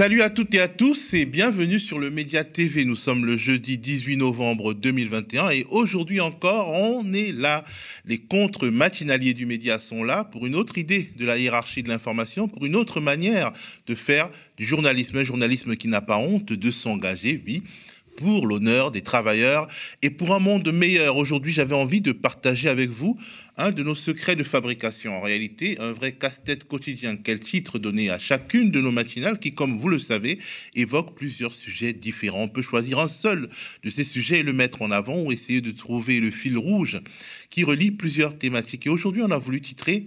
Salut à toutes et à tous et bienvenue sur le Média TV. Nous sommes le jeudi 18 novembre 2021 et aujourd'hui encore, on est là. Les contre-matinaliers du média sont là pour une autre idée de la hiérarchie de l'information, pour une autre manière de faire du journalisme, un journalisme qui n'a pas honte de s'engager, oui, pour l'honneur des travailleurs et pour un monde meilleur. Aujourd'hui, j'avais envie de partager avec vous un de nos secrets de fabrication. En réalité, un vrai casse-tête quotidien. Quel titre donner à chacune de nos matinales qui, comme vous le savez, évoque plusieurs sujets différents. On peut choisir un seul de ces sujets et le mettre en avant ou essayer de trouver le fil rouge qui relie plusieurs thématiques. Et aujourd'hui, on a voulu titrer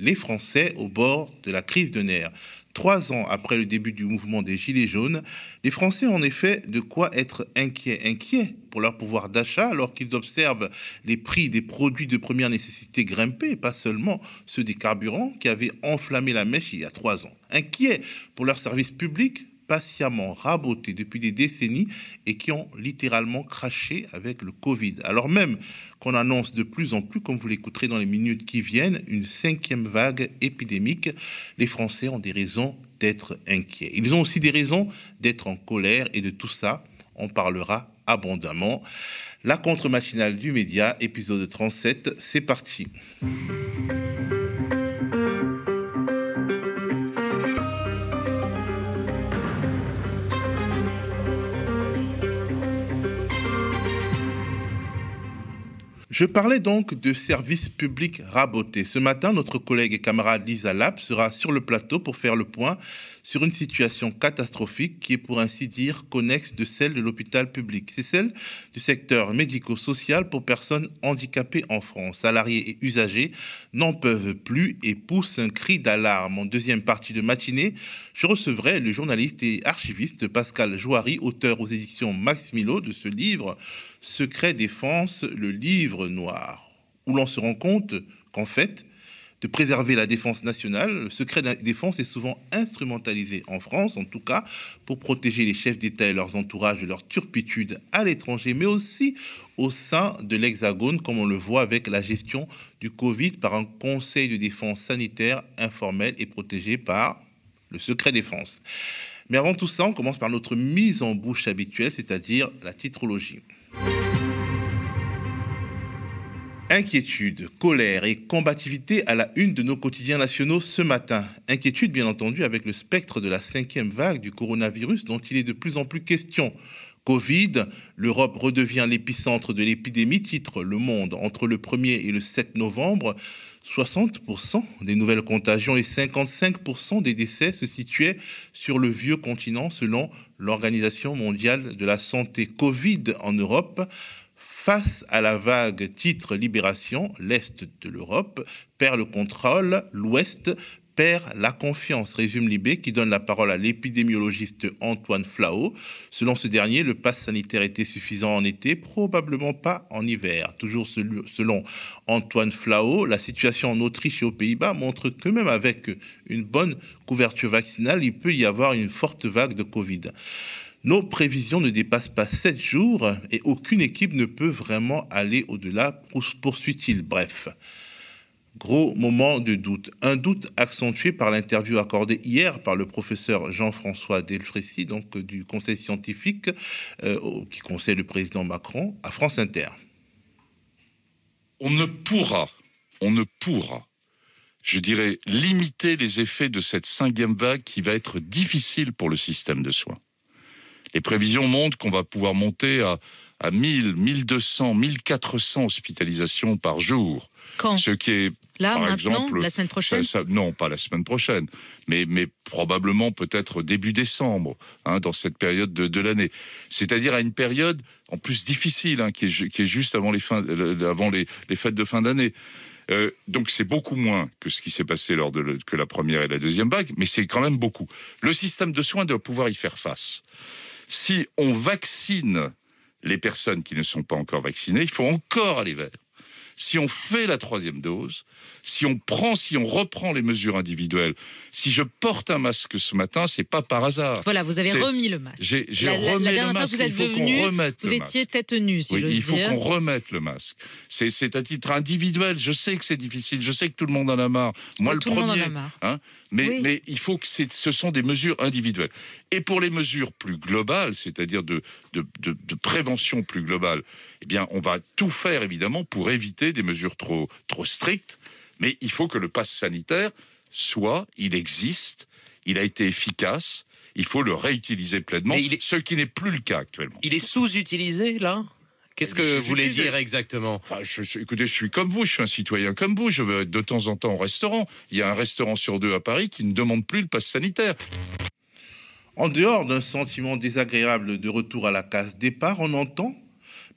les Français au bord de la crise de nerfs. Trois ans après le début du mouvement des Gilets jaunes, les Français ont en effet de quoi être inquiets. Inquiets pour leur pouvoir d'achat alors qu'ils observent les prix des produits de première nécessité grimper, pas seulement ceux des carburants qui avaient enflammé la mèche il y a trois ans. Inquiets pour leurs services publics patiemment rabotés depuis des décennies et qui ont littéralement craché avec le Covid. Alors même qu'on annonce de plus en plus, comme vous l'écouterez dans les minutes qui viennent, une cinquième vague épidémique, les Français ont des raisons d'être inquiets. Ils ont aussi des raisons d'être en colère et de tout ça, on parlera abondamment. La contre-matinale du média, épisode 37, c'est parti. Je parlais donc de services publics rabotés. Ce matin, notre collègue et camarade Lisa Lap sera sur le plateau pour faire le point sur une situation catastrophique qui est pour ainsi dire connexe de celle de l'hôpital public. C'est celle du secteur médico-social pour personnes handicapées en France. Salariés et usagers n'en peuvent plus et poussent un cri d'alarme. En deuxième partie de matinée, je recevrai le journaliste et archiviste Pascal Joary, auteur aux éditions Max Milo de ce livre Secret défense, le livre noir, où l'on se rend compte qu'en fait, de préserver la défense nationale, le secret de défense est souvent instrumentalisé en France, en tout cas, pour protéger les chefs d'État et leurs entourages de leur turpitude à l'étranger, mais aussi au sein de l'Hexagone, comme on le voit avec la gestion du Covid par un conseil de défense sanitaire informel et protégé par le secret défense. Mais avant tout ça, on commence par notre mise en bouche habituelle, c'est-à-dire la titrologie. Inquiétude, colère et combativité à la une de nos quotidiens nationaux ce matin. Inquiétude, bien entendu, avec le spectre de la cinquième vague du coronavirus dont il est de plus en plus question. Covid, l'Europe redevient l'épicentre de l'épidémie, titre Le Monde. Entre le 1er et le 7 novembre, 60% des nouvelles contagions et 55% des décès se situaient sur le vieux continent selon l'Organisation mondiale de la santé. Covid en Europe Face à la vague titre Libération, l'Est de l'Europe perd le contrôle, l'Ouest perd la confiance, résume Libé, qui donne la parole à l'épidémiologiste Antoine Flao. Selon ce dernier, le pass sanitaire était suffisant en été, probablement pas en hiver. Toujours selon Antoine Flao, la situation en Autriche et aux Pays-Bas montre que même avec une bonne couverture vaccinale, il peut y avoir une forte vague de Covid. Nos prévisions ne dépassent pas 7 jours et aucune équipe ne peut vraiment aller au-delà, poursuit-il. Bref, gros moment de doute. Un doute accentué par l'interview accordée hier par le professeur Jean-François Delfrécy, donc du conseil scientifique euh, qui conseille le président Macron à France Inter. On ne pourra, on ne pourra, je dirais, limiter les effets de cette cinquième vague qui va être difficile pour le système de soins. Les prévisions montrent qu'on va pouvoir monter à, à 1000, 1200, 1400 hospitalisations par jour. Quand? Ce qui est Là, par maintenant, exemple, la semaine prochaine? ça- ça- non, pas la semaine prochaine, mais, mais probablement peut-être début décembre, hein, dans cette période de, de l'année. C'est-à-dire à une période en plus difficile, hein, qui, est, ju- qui est juste avant les, fins, le- avant les, les fêtes de fin d'année. Euh, donc c'est beaucoup moins que ce qui s'est passé lors de le- que la première et la deuxième vague, mais c'est quand même beaucoup. Le système de soins doit pouvoir y faire face. Si on vaccine les personnes qui ne sont pas encore vaccinées, il faut encore aller vers. Si on fait la troisième dose, si on prend, si on reprend les mesures individuelles, si je porte un masque ce matin, c'est pas par hasard. Voilà, vous avez remis le masque. J'ai La, la- la dernière fois que vous êtes venu, vous étiez tête nue, si Oui, j'ose il faut dire. qu'on remette le masque. C'est à titre individuel. Je sais que c'est difficile. Je sais que tout le monde en a marre. Moi, Oui, le tout le monde en a marre. hein, mais, Oui. mais il faut que ce sont des mesures individuelles. Et pour les mesures plus globales, c'est-à-dire de, de, prévention plus globale, eh bien, on va tout faire évidemment pour éviter des mesures trop, trop strictes. Mais il faut que le pass sanitaire soit, il existe, il a été efficace, il faut le réutiliser pleinement, ce qui n'est plus le cas actuellement. Il est sous-utilisé là? Qu'est-ce que vous voulez dire exactement? Je, Écoutez, je suis comme vous, je suis un citoyen comme vous, je veux être de temps en temps au restaurant. Il y a un restaurant sur deux à Paris qui ne demande plus le pass sanitaire. En dehors d'un sentiment désagréable de retour à la case départ, on entend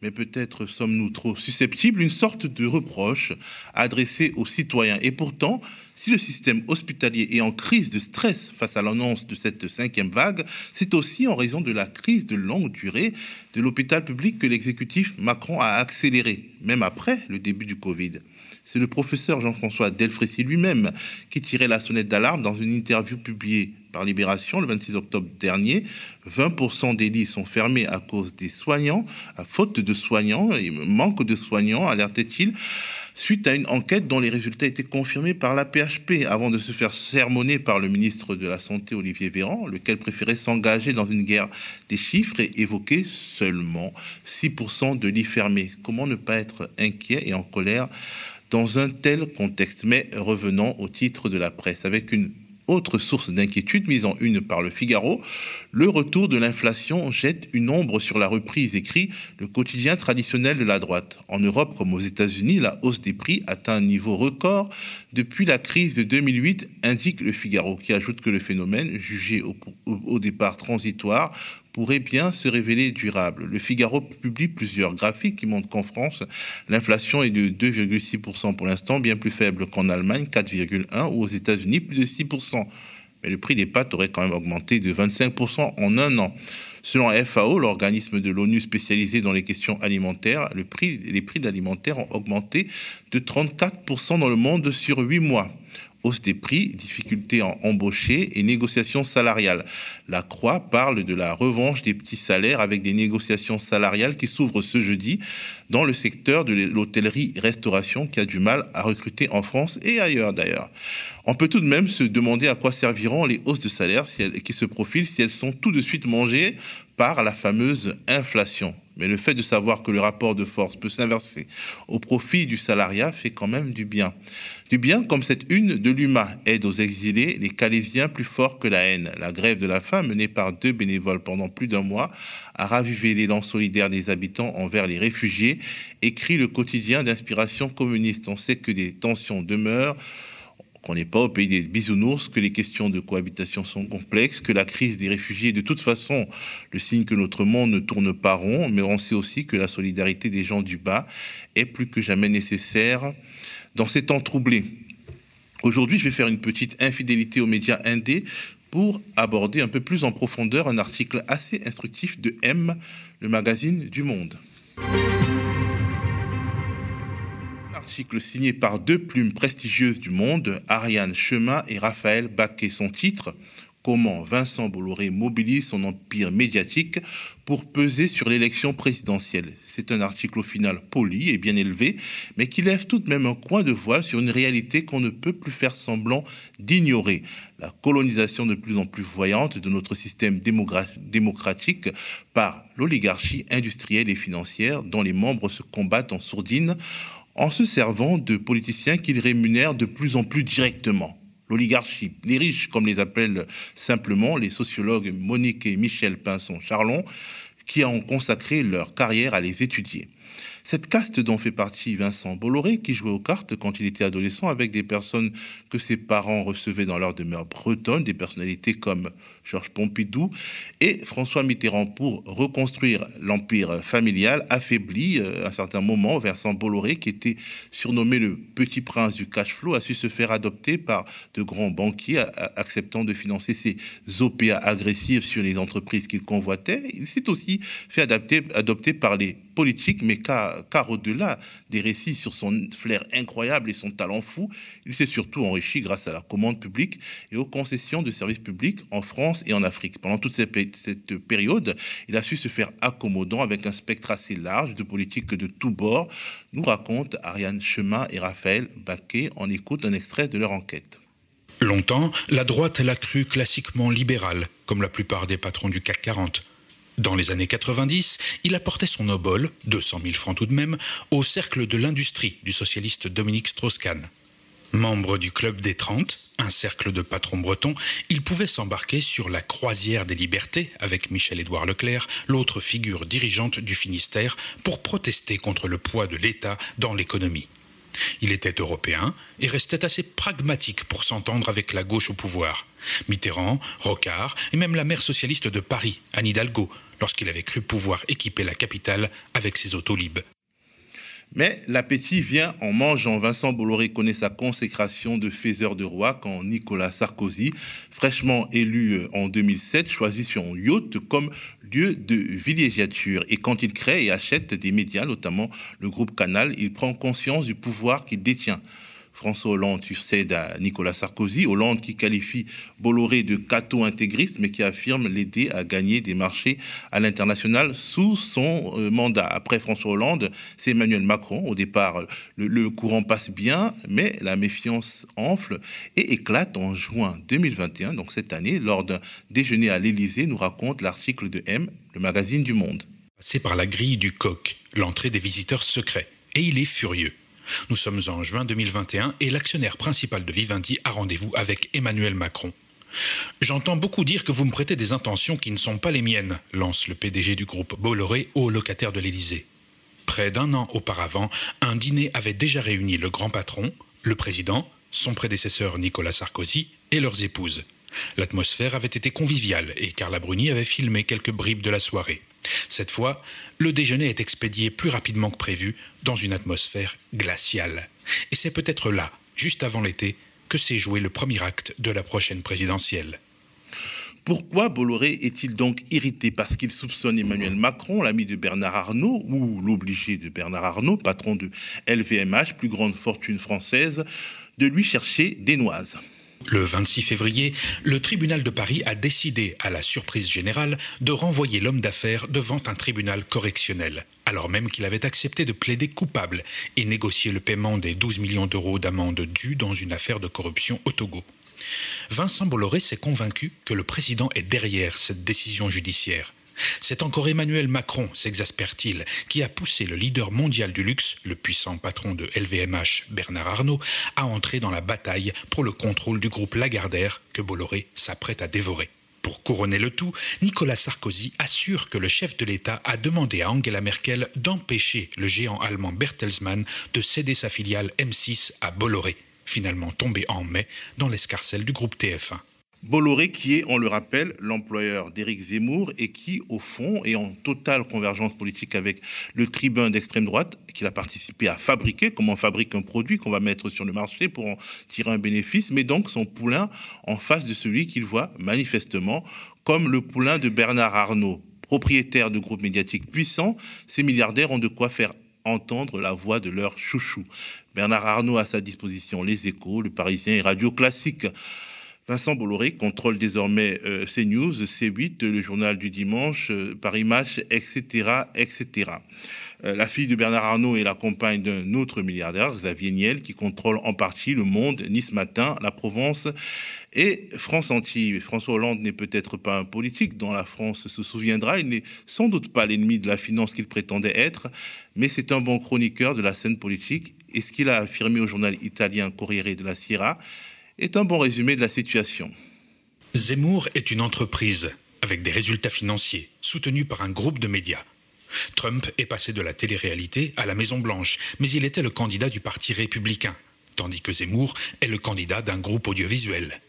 mais peut-être sommes-nous trop susceptibles, une sorte de reproche adressé aux citoyens. Et pourtant, si le système hospitalier est en crise de stress face à l'annonce de cette cinquième vague, c'est aussi en raison de la crise de longue durée de l'hôpital public que l'exécutif Macron a accéléré, même après le début du Covid. C'est le professeur Jean-François Delfrécy lui-même qui tirait la sonnette d'alarme dans une interview publiée par Libération le 26 octobre dernier. 20% des lits sont fermés à cause des soignants, à faute de soignants, et manque de soignants, alertait-il suite à une enquête dont les résultats étaient confirmés par la PHP avant de se faire sermonner par le ministre de la Santé Olivier Véran, lequel préférait s'engager dans une guerre des chiffres et évoquer seulement 6% de lits fermés. Comment ne pas être inquiet et en colère dans un tel contexte? Mais revenons au titre de la presse avec une autre source d'inquiétude mise en une par le Figaro, le retour de l'inflation jette une ombre sur la reprise, écrit le quotidien traditionnel de la droite. En Europe comme aux États-Unis, la hausse des prix atteint un niveau record depuis la crise de 2008, indique le Figaro, qui ajoute que le phénomène, jugé au, au départ transitoire, pourrait bien se révéler durable. Le Figaro publie plusieurs graphiques qui montrent qu'en France, l'inflation est de 2,6% pour l'instant, bien plus faible qu'en Allemagne, 4,1%, ou aux États-Unis, plus de 6%. Mais le prix des pâtes aurait quand même augmenté de 25% en un an. Selon FAO, l'organisme de l'ONU spécialisé dans les questions alimentaires, le prix, les prix d'alimentaires ont augmenté de 34% dans le monde sur 8 mois hausse des prix, difficultés en embaucher et négociations salariales. La Croix parle de la revanche des petits salaires avec des négociations salariales qui s'ouvrent ce jeudi dans le secteur de l'hôtellerie-restauration qui a du mal à recruter en France et ailleurs d'ailleurs. On peut tout de même se demander à quoi serviront les hausses de salaire qui se profilent si elles sont tout de suite mangées par la fameuse inflation. Mais le fait de savoir que le rapport de force peut s'inverser au profit du salariat fait quand même du bien. Du bien comme cette une de l'UMA aide aux exilés, les Calaisiens plus forts que la haine. La grève de la faim menée par deux bénévoles pendant plus d'un mois a ravivé l'élan solidaire des habitants envers les réfugiés, écrit le quotidien d'inspiration communiste. On sait que des tensions demeurent qu'on n'est pas au pays des bisounours, que les questions de cohabitation sont complexes, que la crise des réfugiés est de toute façon le signe que notre monde ne tourne pas rond, mais on sait aussi que la solidarité des gens du bas est plus que jamais nécessaire dans ces temps troublés. Aujourd'hui, je vais faire une petite infidélité aux médias indés pour aborder un peu plus en profondeur un article assez instructif de M, le magazine du Monde article signé par deux plumes prestigieuses du monde, Ariane Chemin et Raphaël Baquet. Son titre Comment Vincent Bolloré mobilise son empire médiatique pour peser sur l'élection présidentielle. C'est un article au final poli et bien élevé, mais qui lève tout de même un coin de voile sur une réalité qu'on ne peut plus faire semblant d'ignorer. La colonisation de plus en plus voyante de notre système démocratique par l'oligarchie industrielle et financière dont les membres se combattent en sourdine en se servant de politiciens qu'ils rémunèrent de plus en plus directement. L'oligarchie, les riches, comme les appellent simplement les sociologues Monique et Michel Pinson-Charlon, qui ont consacré leur carrière à les étudier. Cette caste dont fait partie Vincent Bolloré, qui jouait aux cartes quand il était adolescent avec des personnes que ses parents recevaient dans leur demeure bretonne, des personnalités comme Georges Pompidou et François Mitterrand pour reconstruire l'empire familial, affaibli euh, à un certain moment. Vincent Bolloré, qui était surnommé le petit prince du cash flow, a su se faire adopter par de grands banquiers acceptant de financer ses OPA agressives sur les entreprises qu'il convoitait. Il s'est aussi fait adopter par les politique, mais car, au-delà des récits sur son flair incroyable et son talent fou, il s'est surtout enrichi grâce à la commande publique et aux concessions de services publics en France et en Afrique. Pendant toute cette, période, il a su se faire accommodant avec un spectre assez large de politiques de tous bords, nous racontent Ariane Chemin et Raphaël Baquet. en écoute un extrait de leur enquête. Longtemps, la droite l'a cru classiquement libérale, comme la plupart des patrons du CAC 40. Dans les années 90, il apportait son obol, 200 000 francs tout de même, au cercle de l'industrie du socialiste Dominique Strauss-Kahn. Membre du Club des 30, un cercle de patrons bretons, il pouvait s'embarquer sur la croisière des libertés avec Michel-Édouard Leclerc, l'autre figure dirigeante du Finistère, pour protester contre le poids de l'État dans l'économie. Il était européen et restait assez pragmatique pour s'entendre avec la gauche au pouvoir. Mitterrand, Rocard et même la maire socialiste de Paris, Anne Hidalgo, lorsqu'il avait cru pouvoir équiper la capitale avec ses autolibes. Mais l'appétit vient en mangeant. Vincent Bolloré connaît sa consécration de faiseur de roi quand Nicolas Sarkozy, fraîchement élu euh, en 2007, choisit son yacht comme lieu de villégiature. Et quand il crée et achète des médias, notamment le groupe Canal, il prend conscience du pouvoir qu'il détient. François Hollande succède à Nicolas Sarkozy. Hollande qui qualifie Bolloré de cato intégriste, mais qui affirme l'aider à gagner des marchés à l'international sous son euh, mandat. Après François Hollande, c'est Emmanuel Macron. Au départ, le, courant passe bien, mais la méfiance enfle et éclate en juin 2021, donc cette année, lors d'un déjeuner à l'Élysée, nous raconte l'article de M, le magazine du Monde. C'est par la grille du coq, l'entrée des visiteurs secrets. Et il est furieux. Nous sommes en juin 2021 et l'actionnaire principal de Vivendi a rendez-vous avec Emmanuel Macron. J'entends beaucoup dire que vous me prêtez des intentions qui ne sont pas les miennes, lance le PDG du groupe Bolloré au locataire de l'Élysée. Près d'un an auparavant, un dîner avait déjà réuni le grand patron, le président, son prédécesseur Nicolas Sarkozy et leurs épouses. L'atmosphère avait été conviviale et Carla Bruni avait filmé quelques bribes de la soirée. Cette fois, le déjeuner est expédié plus rapidement que prévu dans une atmosphère glaciale. Et c'est peut-être là, juste avant l'été, que s'est joué le premier acte de la prochaine présidentielle. Pourquoi Bolloré est-il donc irrité Parce qu'il soupçonne Emmanuel Macron, l'ami de Bernard Arnault, ou l'obligé de Bernard Arnault, patron de LVMH, plus grande fortune française, de lui chercher des noises? Le 26 février, le tribunal de Paris a décidé, à la surprise générale, de renvoyer l'homme d'affaires devant un tribunal correctionnel, alors même qu'il avait accepté de plaider coupable et négocier le paiement des 12 millions d'euros d'amende dues dans une affaire de corruption au Togo. Vincent Bolloré s'est convaincu que le président est derrière cette décision judiciaire. C'est encore Emmanuel Macron, s'exaspère-t-il, qui a poussé le leader mondial du luxe, le puissant patron de LVMH, Bernard Arnault, à entrer dans la bataille pour le contrôle du groupe Lagardère que Bolloré s'apprête à dévorer. Pour couronner le tout, Nicolas Sarkozy assure que le chef de l'État a demandé à Angela Merkel d'empêcher le géant allemand Bertelsmann de céder sa filiale M6 à Bolloré, finalement tombé en mai dans l'escarcelle du groupe TF1. Bolloré, qui est, on le rappelle, l'employeur d'Éric Zemmour et qui, au fond, est en totale convergence politique avec le tribun d'extrême droite qu'il a participé à fabriquer, comment on fabrique un produit qu'on va mettre sur le marché pour en tirer un bénéfice, mais donc son poulain en face de celui qu'il voit manifestement comme le poulain de Bernard Arnault. Propriétaire de groupes médiatiques puissants, ces milliardaires ont de quoi faire entendre la voix de leur chouchou. Bernard Arnault a à sa disposition les échos, le Parisien et Radio Classique. Vincent Bolloré contrôle désormais euh, CNews, C8, le journal du dimanche, euh, Paris Match, etc., etc. Euh, la fille de Bernard Arnault est la compagne d'un autre milliardaire, Xavier Niel, qui contrôle en partie Le Monde, Nice Matin, La Provence et France Entier. François Hollande n'est peut-être pas un politique dont la France se souviendra. Il n'est sans doute pas l'ennemi de la finance qu'il prétendait être, mais c'est un bon chroniqueur de la scène politique. Et ce qu'il a affirmé au journal italien Corriere de la Sierra, est un bon résumé de la situation. Zemmour est une entreprise avec des résultats financiers soutenus par un groupe de médias. Trump est passé de la télé-réalité à la Maison-Blanche, mais il était le candidat du Parti républicain, tandis que Zemmour est le candidat d'un groupe audiovisuel.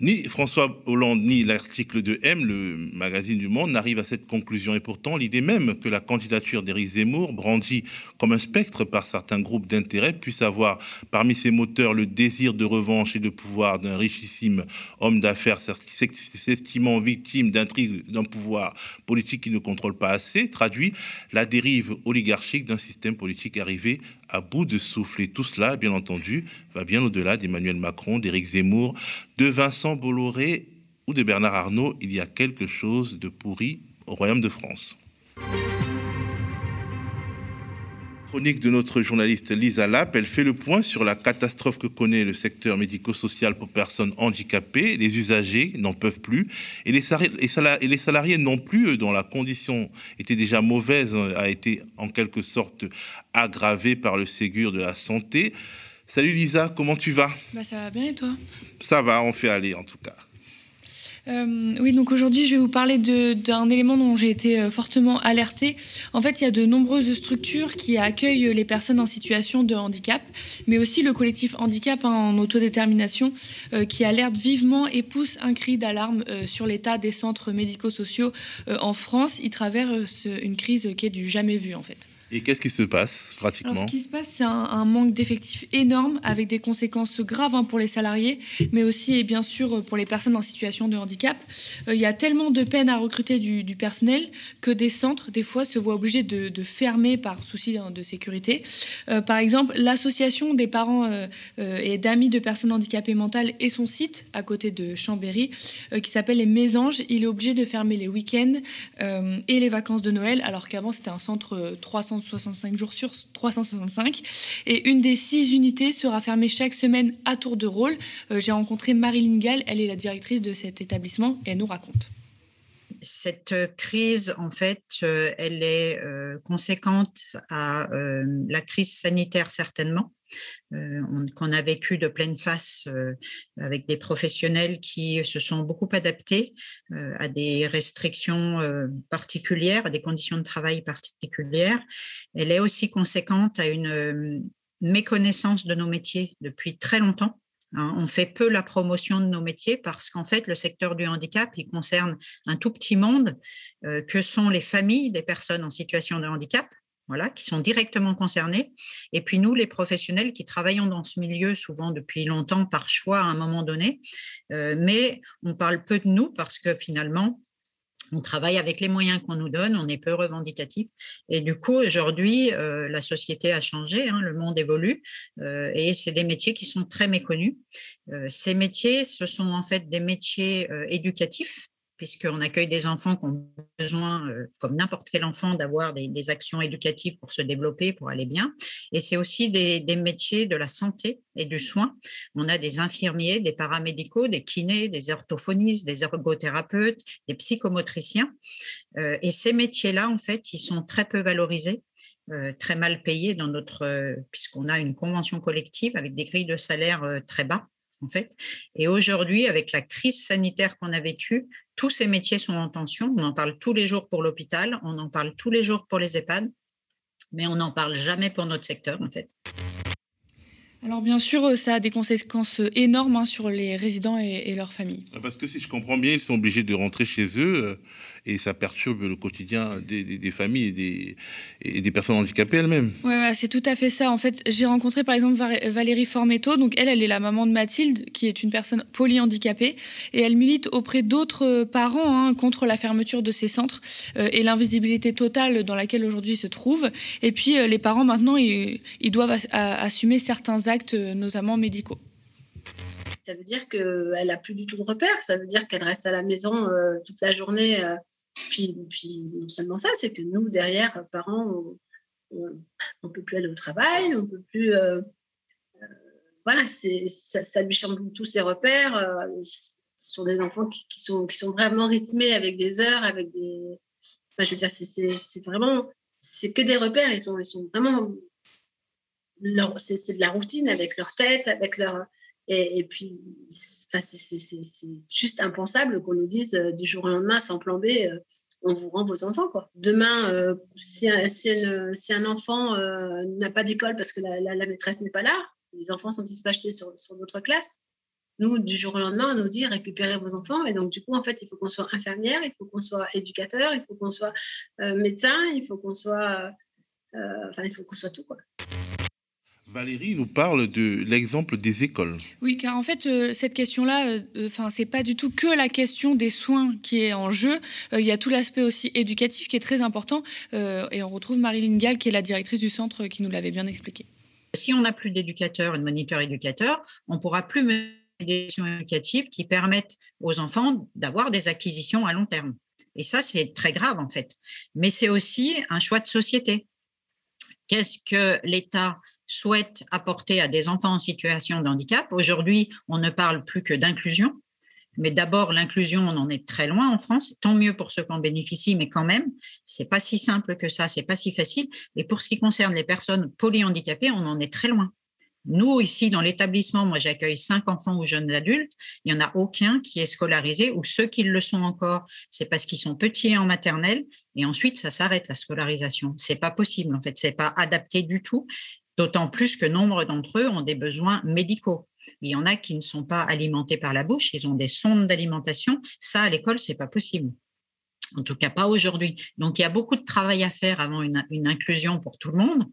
Ni François Hollande ni l'article de M, le magazine du Monde, n'arrivent à cette conclusion. Et pourtant, l'idée même que la candidature d'Éric Zemmour, brandie comme un spectre par certains groupes d'intérêt, puisse avoir parmi ses moteurs le désir de revanche et de pouvoir d'un richissime homme d'affaires s'estimant victime d'intrigues d'un pouvoir politique qui ne contrôle pas assez, traduit la dérive oligarchique d'un système politique arrivé à bout de souffle. Et tout cela, bien entendu, va bien au-delà d'Emmanuel Macron, d'Éric Zemmour, de Vincent Bolloré ou de Bernard Arnault. Il y a quelque chose de pourri au Royaume de France. Chronique de notre journaliste Lisa Lapp. Elle fait le point sur la catastrophe que connaît le secteur médico-social pour personnes handicapées. Les usagers n'en peuvent plus et les, salariés non plus, dont la condition était déjà mauvaise, a été en quelque sorte aggravée par le Ségur de la santé. Salut Lisa, comment tu vas? Bah, Ça va bien et toi? Ça va, on fait aller en tout cas. Euh, oui, donc aujourd'hui, je vais vous parler d'un élément dont j'ai été euh, fortement alertée. En fait, il y a de nombreuses structures qui accueillent les personnes en situation de handicap, mais aussi le collectif handicap hein, en autodétermination euh, qui alerte vivement et pousse un cri d'alarme sur l'état des centres médico-sociaux en France. Il traverse une crise qui est du jamais vu, en fait. Et qu'est-ce qui se passe pratiquement Ce qui se passe, c'est un, manque d'effectifs énorme avec des conséquences graves hein, pour les salariés, mais aussi et bien sûr pour les personnes en situation de handicap. Euh, il y a tellement de peine à recruter du, personnel que des centres, des fois, se voient obligés de, fermer par souci hein, de sécurité. Euh, par exemple, l'association des parents euh, et d'amis de personnes handicapées mentales et son site à côté de Chambéry, qui s'appelle les Mésanges, il est obligé de fermer les week-ends et les vacances de Noël, alors qu'avant c'était un centre 300 65 jours sur 365. Et une des six unités sera fermée chaque semaine à tour de rôle. Euh, j'ai rencontré Marilyn Gall, elle est la directrice de cet établissement et elle nous raconte cette crise, en fait, euh, elle est euh, conséquente à la crise sanitaire certainement, euh, qu'on a vécu de pleine face euh, avec des professionnels qui se sont beaucoup adaptés euh, à des restrictions particulières, à des conditions de travail particulières. Elle est aussi conséquente à une méconnaissance de nos métiers depuis très longtemps. Hein. On fait peu la promotion de nos métiers parce qu'en fait, le secteur du handicap, il concerne un tout petit monde que sont les familles des personnes en situation de handicap, voilà, qui sont directement concernés. Et puis nous, les professionnels qui travaillons dans ce milieu, souvent depuis longtemps par choix à un moment donné, euh, mais on parle peu de nous parce que finalement, on travaille avec les moyens qu'on nous donne, on est peu revendicatif. Et du coup, aujourd'hui, euh, la société a changé, hein, le monde évolue, euh, et c'est des métiers qui sont très méconnus. ces métiers, ce sont en fait des métiers éducatifs puisqu'on accueille des enfants qui ont besoin, euh, comme n'importe quel enfant, d'avoir des, actions éducatives pour se développer, pour aller bien. Et c'est aussi des, métiers de la santé et du soin. On a des infirmiers, des paramédicaux, des kinés, des orthophonistes, des ergothérapeutes, des psychomotriciens. Euh, et ces métiers-là, en fait, ils sont très peu valorisés. Euh, très mal payés dans notre puisqu'on a une convention collective avec des grilles de salaire très bas en fait. Et aujourd'hui, avec la crise sanitaire qu'on a vécue, tous ces métiers sont en tension. On en parle tous les jours pour l'hôpital, on en parle tous les jours pour les EHPAD, mais on n'en parle jamais pour notre secteur, en fait. Alors bien sûr, ça a des conséquences énormes hein, sur les résidents et, leurs familles. Parce que si je comprends bien, ils sont obligés de rentrer chez eux euh, et ça perturbe le quotidien des, familles et des, et des, personnes handicapées elles-mêmes. Oui, c'est tout à fait ça. En fait, j'ai rencontré par exemple Valérie Formetto. Donc elle, elle est la maman de Mathilde, qui est une personne polyhandicapée, et elle milite auprès d'autres parents hein, contre la fermeture de ces centres euh, et l'invisibilité totale dans laquelle aujourd'hui ils se trouvent. Et puis euh, les parents maintenant, ils, doivent assumer certains actes, euh, notamment médicaux. Ça veut dire qu'elle n'a plus du tout de repères. Ça veut dire qu'elle reste à la maison toute la journée puis, non seulement ça, c'est que nous, derrière, parents, on ne peut plus aller au travail, on peut plus. Euh, euh, voilà, ça, lui chamboule tous ses repères. Euh, ce sont des enfants qui, sont, vraiment rythmés avec des heures, avec des. Enfin, je veux dire, c'est vraiment. C'est que des repères, ils sont vraiment. C'est de la routine avec leur tête, avec leur. Et, puis, c'est juste impensable qu'on nous dise euh, du jour au lendemain, sans plan B, euh, on vous rend vos enfants. Demain, euh, si, un enfant n'a pas d'école parce que la, maîtresse n'est pas là, les enfants sont dispatchés sur, sur d'autres classes. Nous, du jour au lendemain, on nous dit récupérez vos enfants. Et donc, du coup, en fait, il faut qu'on soit infirmière, il faut qu'on soit éducateur, il faut qu'on soit médecin, il faut qu'on soit. enfin, il faut qu'on soit tout. Valérie nous parle de l'exemple des écoles. Oui, car en fait, euh, cette question-là, euh, euh, enfin, c'est pas du tout que la question des soins qui est en jeu. Il y a tout l'aspect aussi éducatif qui est très important. et on retrouve Marilyn Gall, qui est la directrice du centre, qui nous l'avait bien expliqué. Si on n'a plus d'éducateurs et de moniteurs éducateurs, on pourra plus mener des actions éducatives qui permettent aux enfants d'avoir des acquisitions à long terme. Et ça, c'est très grave en fait. Mais c'est aussi un choix de société Qu'est-ce que l'État souhaite apporter à des enfants en situation de handicap Aujourd'hui, on ne parle plus que d'inclusion. Mais d'abord, l'inclusion, on en est très loin en France. Tant mieux pour ceux qui en bénéficient, mais quand même, c'est pas si simple que ça, c'est pas si facile. Et pour ce qui concerne les personnes polyhandicapées, on en est très loin. Nous, ici, dans l'établissement, moi, j'accueille cinq enfants ou jeunes adultes. Il n'y en a aucun qui est scolarisé ou ceux qui le sont encore, c'est parce qu'ils sont petits en maternelle et ensuite, ça s'arrête la scolarisation. C'est pas possible, en fait. C'est pas adapté du tout. D'autant plus que nombre d'entre eux ont des besoins médicaux. Il y en a qui ne sont pas alimentés par la bouche, ils ont des sondes d'alimentation. Ça, à l'école, c'est pas possible. En tout cas, pas aujourd'hui. Donc, il y a beaucoup de travail à faire avant une, inclusion pour tout le monde.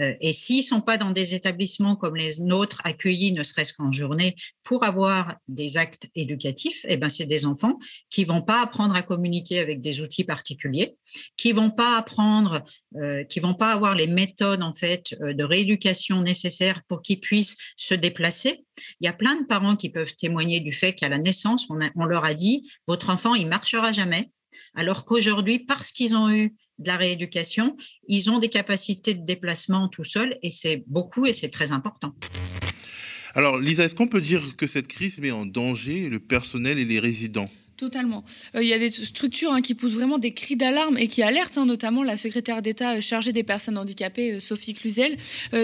Euh, et s'ils sont pas dans des établissements comme les nôtres, accueillis ne serait-ce qu'en journée, pour avoir des actes éducatifs, eh ben, c'est des enfants qui vont pas apprendre à communiquer avec des outils particuliers, qui vont pas apprendre, euh, qui vont pas avoir les méthodes en fait euh, de rééducation nécessaires pour qu'ils puissent se déplacer. Il y a plein de parents qui peuvent témoigner du fait qu'à la naissance, on, on leur a dit votre enfant il marchera jamais alors qu'aujourd'hui, parce qu'ils ont eu de la rééducation, ils ont des capacités de déplacement tout seuls et c'est beaucoup et c'est très important. Alors, Lisa, est-ce qu'on peut dire que cette crise met en danger le personnel et les résidents? Totalement. Euh, il y a des structures hein, qui poussent vraiment des cris d'alarme et qui alertent, hein, notamment la secrétaire d'État euh, chargée des personnes handicapées, euh, Sophie Cluzel.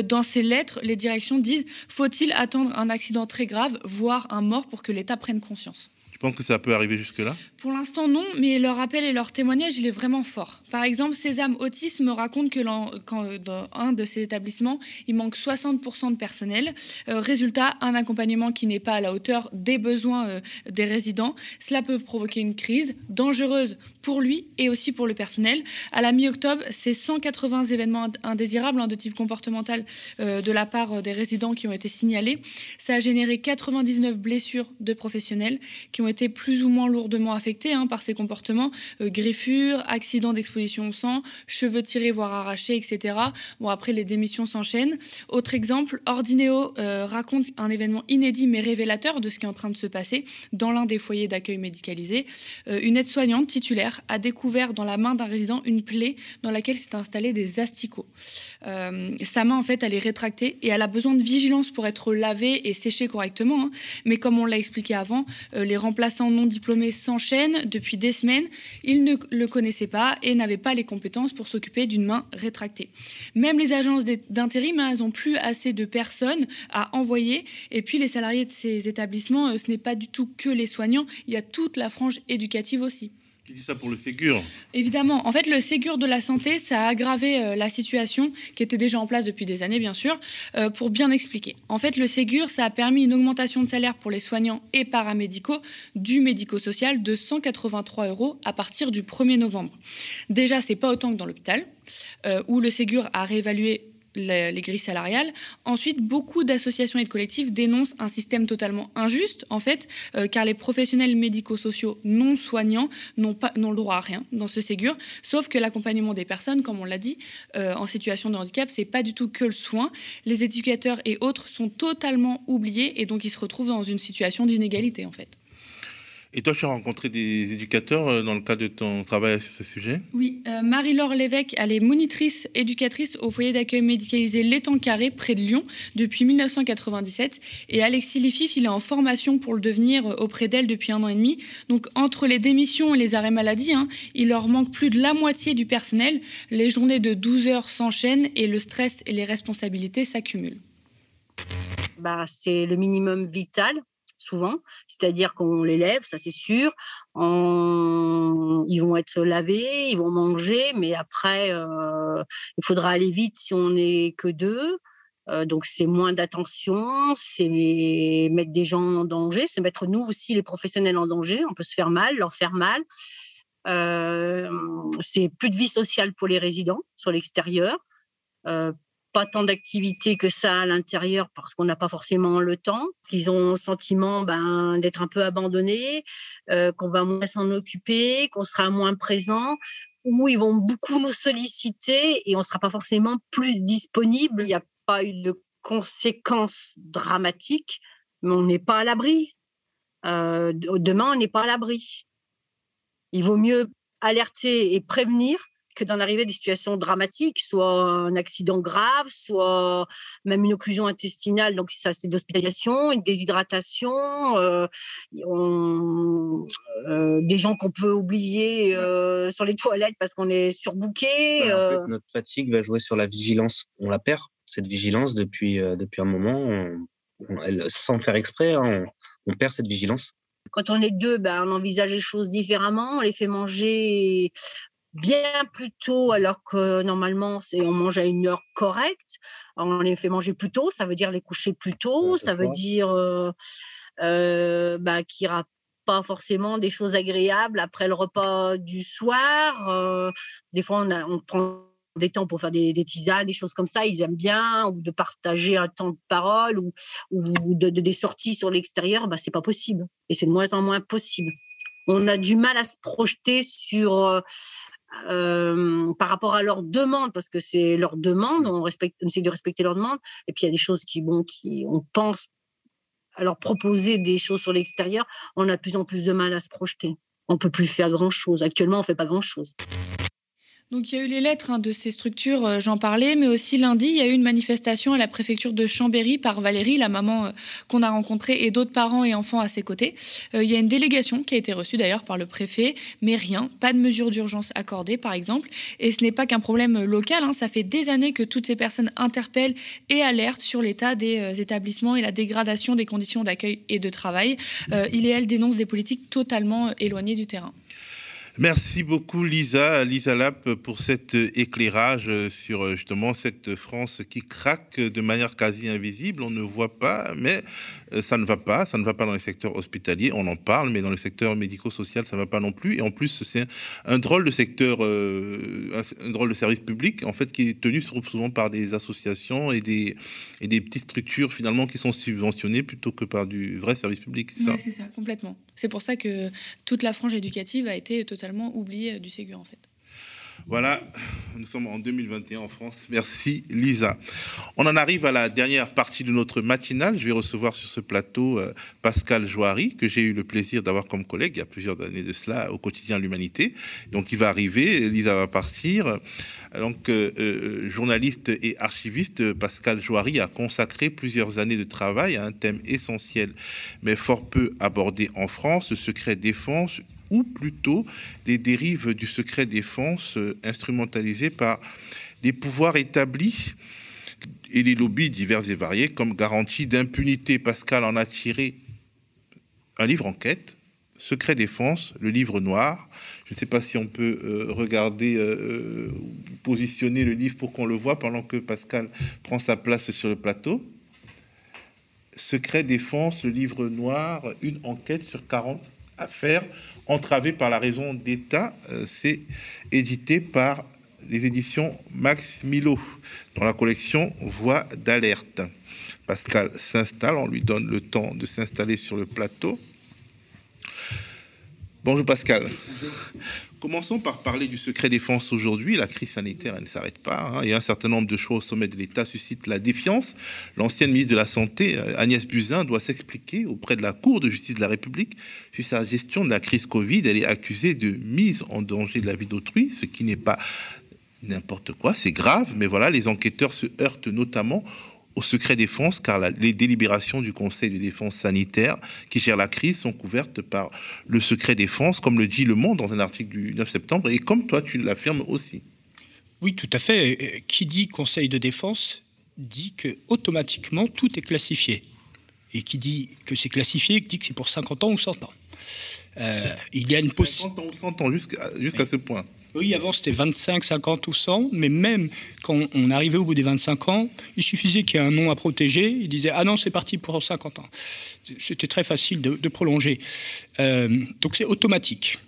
dans ses lettres, les directions disent Faut-il attendre un accident très grave, voire un mort, pour que l'État prenne conscience? Tu penses que ça peut arriver jusque-là? Pour l'instant, non, mais leur appel et leur témoignage, il est vraiment fort. Par exemple, Sésame Autisme raconte que quand, dans un de ces établissements, il manque 60% de personnel. Euh, résultat, un accompagnement qui n'est pas à la hauteur des besoins euh, des résidents. Cela peut provoquer une crise dangereuse pour lui et aussi pour le personnel. À la mi-octobre, c'est 180 événements indésirables hein, de type comportemental euh, de la part des résidents qui ont été signalés. Ça a généré 99 blessures de professionnels qui ont été plus ou moins lourdement affectées Hein, par ces comportements, euh, griffures, accidents d'exposition au sang, cheveux tirés voire arrachés, etc. Bon, après, les démissions s'enchaînent. Autre exemple, Ordineo euh, raconte un événement inédit mais révélateur de ce qui est en train de se passer dans l'un des foyers d'accueil médicalisé. Euh, une aide-soignante titulaire a découvert dans la main d'un résident une plaie dans laquelle s'est installé des asticots. sa main, en fait, elle est rétractée et elle a besoin de vigilance pour être lavée et séchée correctement. Hein. Mais comme on l'a expliqué avant, les remplaçants non diplômés s'enchaînent depuis des semaines. Il ne le connaissait pas et n'avait pas les compétences pour s'occuper d'une main rétractée. Même les agences d'intérim, hein, elles n'ont plus assez de personnes à envoyer. Et puis les salariés de ces établissements, euh, ce n'est pas du tout que les soignants, il y a toute la frange éducative aussi. Tu dis ça pour le Ségur Évidemment. En fait, le Ségur de la santé, ça a aggravé euh, la situation qui était déjà en place depuis des années, bien sûr, euh, pour bien expliquer. En fait, le Ségur, ça a permis une augmentation de salaire pour les soignants et paramédicaux du médico-social de 183 euros à partir du 1er novembre. Déjà, c'est pas autant que dans l'hôpital, euh, où le Ségur a réévalué les, grilles salariales. Ensuite, beaucoup d'associations et de collectifs dénoncent un système totalement injuste, en fait, euh, car les professionnels médico-sociaux non soignants n'ont pas le droit à rien dans ce Ségur, sauf que l'accompagnement des personnes, comme on l'a dit, euh, en situation de handicap, c'est pas du tout que le soin. Les éducateurs et autres sont totalement oubliés et donc ils se retrouvent dans une situation d'inégalité, en fait. Et toi, tu as rencontré des éducateurs euh, dans le cadre de ton travail sur ce sujet? Oui, euh, Marie-Laure Lévesque, elle est monitrice éducatrice au foyer d'accueil médicalisé L'Étang Carré, près de Lyon, depuis 1997. Et Alexis Lifif, il est en formation pour le devenir euh, auprès d'elle depuis un an et demi. Donc, entre les démissions et les arrêts maladie, hein, il leur manque plus de la moitié du personnel. Les journées de 12 heures s'enchaînent et le stress et les responsabilités s'accumulent. Bah, c'est le minimum vital souvent, c'est-à-dire qu'on les lève, ça c'est sûr. Ils vont être lavés, ils vont manger, mais après, euh, il faudra aller vite si on n'est que deux. Euh, donc c'est moins d'attention, c'est mettre des gens en danger, c'est mettre nous aussi les professionnels en danger. On peut se faire mal, leur faire mal. Euh, c'est plus de vie sociale pour les résidents sur l'extérieur pas tant d'activités que ça à l'intérieur parce qu'on n'a pas forcément le temps. Ils ont le sentiment ben, d'être un peu abandonnés, euh, qu'on va moins s'en occuper, qu'on sera moins présent, ou ils vont beaucoup nous solliciter et on ne sera pas forcément plus disponible. Il n'y a pas eu de conséquences dramatiques, mais on n'est pas à l'abri. Euh, demain, on n'est pas à l'abri. Il vaut mieux alerter et prévenir que d'en arriver à des situations dramatiques, soit un accident grave, soit même une occlusion intestinale, donc ça c'est d'hospitalisation, une déshydratation, euh, on, euh, des gens qu'on peut oublier euh, sur les toilettes parce qu'on est surbooké. Bah, notre fatigue va jouer sur la vigilance, on la perd, cette vigilance depuis, depuis un moment, sans faire exprès, hein, on perd cette vigilance. Quand on est deux, ben, on envisage les choses différemment. On les fait manger bien plus tôt, alors que normalement, c'est on mange à une heure correcte. On les fait manger plus tôt, ça veut dire les coucher plus tôt, ça veut dire euh, euh, bah, qu'il n'y aura pas forcément des choses agréables après le repas du soir. Euh, des fois, on, a, on prend des temps pour faire des, tisanes, des choses comme ça, ils aiment bien, ou de partager un temps de parole, ou, de, des sorties sur l'extérieur, bah, c'est pas possible. Et c'est de moins en moins possible. On a du mal à se projeter sur, par rapport à leurs demandes, parce que c'est leur demande, on, respecte, essaie de respecter leurs demandes, et puis il y a des choses qui, bon, qui, on pense à leur proposer des choses sur l'extérieur, on a de plus en plus de mal à se projeter. On peut plus faire grand-chose. Actuellement, on fait pas grand-chose. Donc il y a eu les lettres hein, de ces structures, euh, j'en parlais, mais aussi lundi, il y a eu une manifestation à la préfecture de Chambéry par Valérie, la maman euh, qu'on a rencontrée, et d'autres parents et enfants à ses côtés. Euh, il y a une délégation qui a été reçue d'ailleurs par le préfet, mais rien, pas de mesures d'urgence accordées par exemple. Et ce n'est pas qu'un problème local, hein, ça fait des années que toutes ces personnes interpellent et alertent sur l'état des établissements et la dégradation des conditions d'accueil et de travail. il et elle dénoncent des politiques totalement éloignées du terrain. Merci beaucoup Lisa, Lisa Lap, pour cet éclairage sur justement cette France qui craque de manière quasi invisible. On ne voit pas, mais euh, ça ne va pas. Ça ne va pas dans les secteurs hospitaliers, on en parle, mais dans le secteur médico-social, ça ne va pas non plus. Et en plus, c'est un drôle de secteur, euh, un drôle de service public, en fait, qui est tenu souvent par des associations et des, et des petites structures finalement qui sont subventionnées plutôt que par du vrai service public. C'est ça, complètement. C'est pour ça que toute la frange éducative a été totalement oubliée du Ségur, en fait. Voilà, nous sommes en 2021 en France. Merci Lisa. On en arrive à la dernière partie de notre matinale. Je vais recevoir sur ce plateau euh, Pascal Joary, que j'ai eu le plaisir d'avoir comme collègue il y a plusieurs années de cela au quotidien L'Humanité. Donc il va arriver, Lisa va partir. Donc euh, euh, journaliste et archiviste, Pascal Joary a consacré plusieurs années de travail à un thème essentiel, mais fort peu abordé en France, le secret défense, ou plutôt les dérives du secret défense euh, instrumentalisées par les pouvoirs établis et les lobbies divers et variés comme garantie d'impunité. Pascal en a tiré un livre enquête, Secret défense, le livre noir. Je ne sais pas si on peut euh, regarder, euh, positionner le livre pour qu'on le voit pendant que Pascal prend sa place sur le plateau. Secret défense, le livre noir, une enquête sur 40 affaires entravées par la raison d'État. Euh, c'est édité par les éditions Max Milo dans la collection Voix d'alerte. Pascal s'installe, on lui donne le temps de s'installer sur le plateau. Bonjour Pascal. Commençons par parler du secret défense aujourd'hui. La crise sanitaire, elle ne s'arrête pas. Hein, et un certain nombre de choix au sommet de l'État suscitent la défiance. L'ancienne ministre de la Santé, euh, Agnès Buzyn, doit s'expliquer auprès de la Cour de justice de la République sur sa gestion de la crise Covid. Elle est accusée de mise en danger de la vie d'autrui, ce qui n'est pas n'importe quoi, c'est grave. Mais voilà, les enquêteurs se heurtent notamment au secret défense, car les délibérations du Conseil de défense sanitaire qui gère la crise sont couvertes par le secret défense, comme le dit Le Monde dans un article du 9 septembre, et comme toi tu l'affirmes aussi. Oui, tout à fait. Qui dit Conseil de défense dit que automatiquement tout est classifié. Et qui dit que c'est classifié dit que c'est pour 50 ans ou 100 ans. Euh, il y a une possibilité. 50 ans ou 100 ans, jusqu'à ce point. Oui, avant c'était 25, 50 ou 100, mais même quand on arrivait au bout des 25 ans, il suffisait qu'il y ait un nom à protéger, il disait Ah non, c'est parti pour 50 ans. C'était très facile de, prolonger. Euh, donc c'est automatique.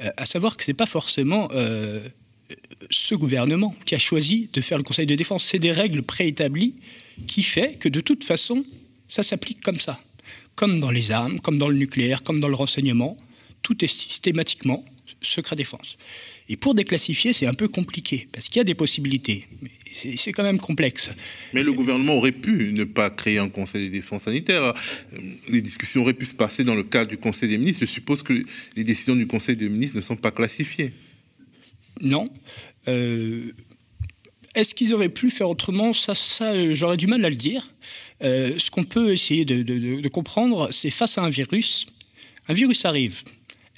Euh, à savoir que ce n'est pas forcément euh, ce gouvernement qui a choisi de faire le Conseil de défense. C'est des règles préétablies qui fait que de toute façon, ça s'applique comme ça. Comme dans les armes, comme dans le nucléaire, comme dans le renseignement, tout est systématiquement secret défense. Et pour déclassifier, c'est un peu compliqué, parce qu'il y a des possibilités. C'est quand même complexe. Mais le gouvernement aurait pu ne pas créer un conseil de défense sanitaire. Euh, les discussions auraient pu se passer dans le cadre du conseil des ministres. Je suppose que les décisions du conseil des ministres ne sont pas classifiées. Non. est-ce qu'ils auraient pu faire autrement? Ça, ça j'aurais du mal à le dire. ce qu'on peut essayer de comprendre, c'est face à un virus, un virus arrive.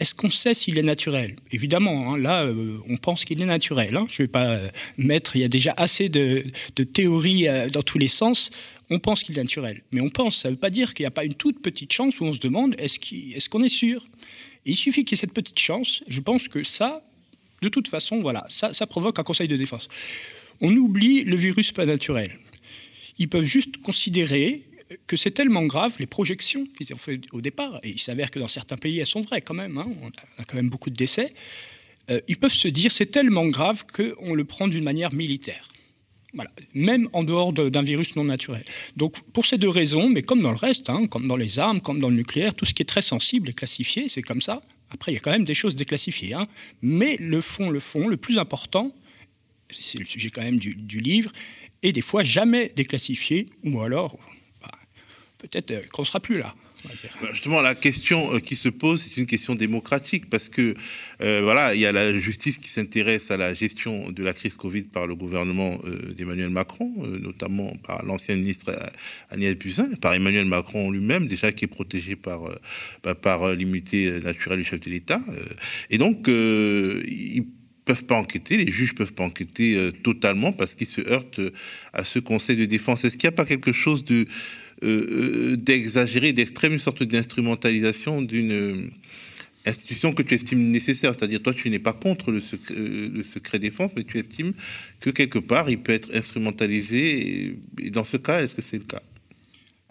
Est-ce qu'on sait s'il est naturel? Évidemment, hein, là, euh, on pense qu'il est naturel. Hein. Je ne vais pas euh, mettre, il y a déjà assez de, théories euh, dans tous les sens. On pense qu'il est naturel. Mais on pense, ça ne veut pas dire qu'il n'y a pas une toute petite chance où on se demande est-ce qu'on est, sûr? Il suffit qu'il y ait cette petite chance. Je pense que ça, de toute façon, voilà, ça, ça provoque un conseil de défense. On oublie le virus pas naturel. Ils peuvent juste considérer que c'est tellement grave, les projections qu'ils ont fait au départ, et il s'avère que dans certains pays, elles sont vraies quand même, hein, on a quand même beaucoup de décès, euh, ils peuvent se dire c'est tellement grave qu'on le prend d'une manière militaire. Voilà. Même en dehors d'un virus non naturel. Donc, pour ces deux raisons, mais comme dans le reste, hein, comme dans les armes, comme dans le nucléaire, tout ce qui est très sensible est classifié, c'est comme ça. Après, il y a quand même des choses déclassifiées. Hein. Mais le fond, le fond, le plus important, c'est le sujet quand même du, du livre, est des fois jamais déclassifié, ou alors peut-être euh, qu'on ne sera plus là. Bah, justement, la question euh, qui se pose, c'est une question démocratique parce que euh, voilà, il y a la justice qui s'intéresse à la gestion de la crise Covid par le gouvernement d'Emmanuel Macron, notamment par l'ancien ministre Agnès Buzyn, par Emmanuel Macron lui-même, déjà qui est protégé par bah, par l'immunité naturelle du chef de l'État, et donc ils peuvent pas enquêter, les juges peuvent pas enquêter totalement parce qu'ils se heurtent à ce Conseil de défense. Est-ce qu'il n'y a pas quelque chose de euh, euh, d'exagérer, d'extrême, une sorte d'instrumentalisation d'une euh, institution que tu estimes nécessaire. C'est-à-dire, toi, tu n'es pas contre le secret, défense, mais tu estimes que quelque part, il peut être instrumentalisé. Et, dans ce cas, est-ce que c'est le cas?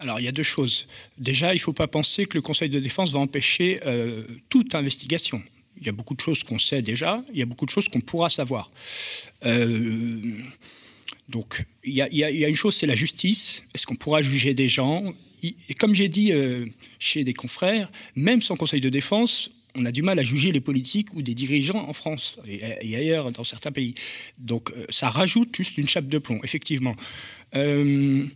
Alors, il y a deux choses. Déjà, il ne faut pas penser que le Conseil de défense va empêcher toute investigation. Il y a beaucoup de choses qu'on sait déjà, il y a beaucoup de choses qu'on pourra savoir. Donc, il y, a une chose, c'est la justice. Est-ce qu'on pourra juger des gens? Et comme j'ai dit euh, chez des confrères, même sans conseil de défense, on a du mal à juger les politiques ou des dirigeants en France et, ailleurs dans certains pays. Donc, euh, ça rajoute juste une chape de plomb, effectivement. Euh,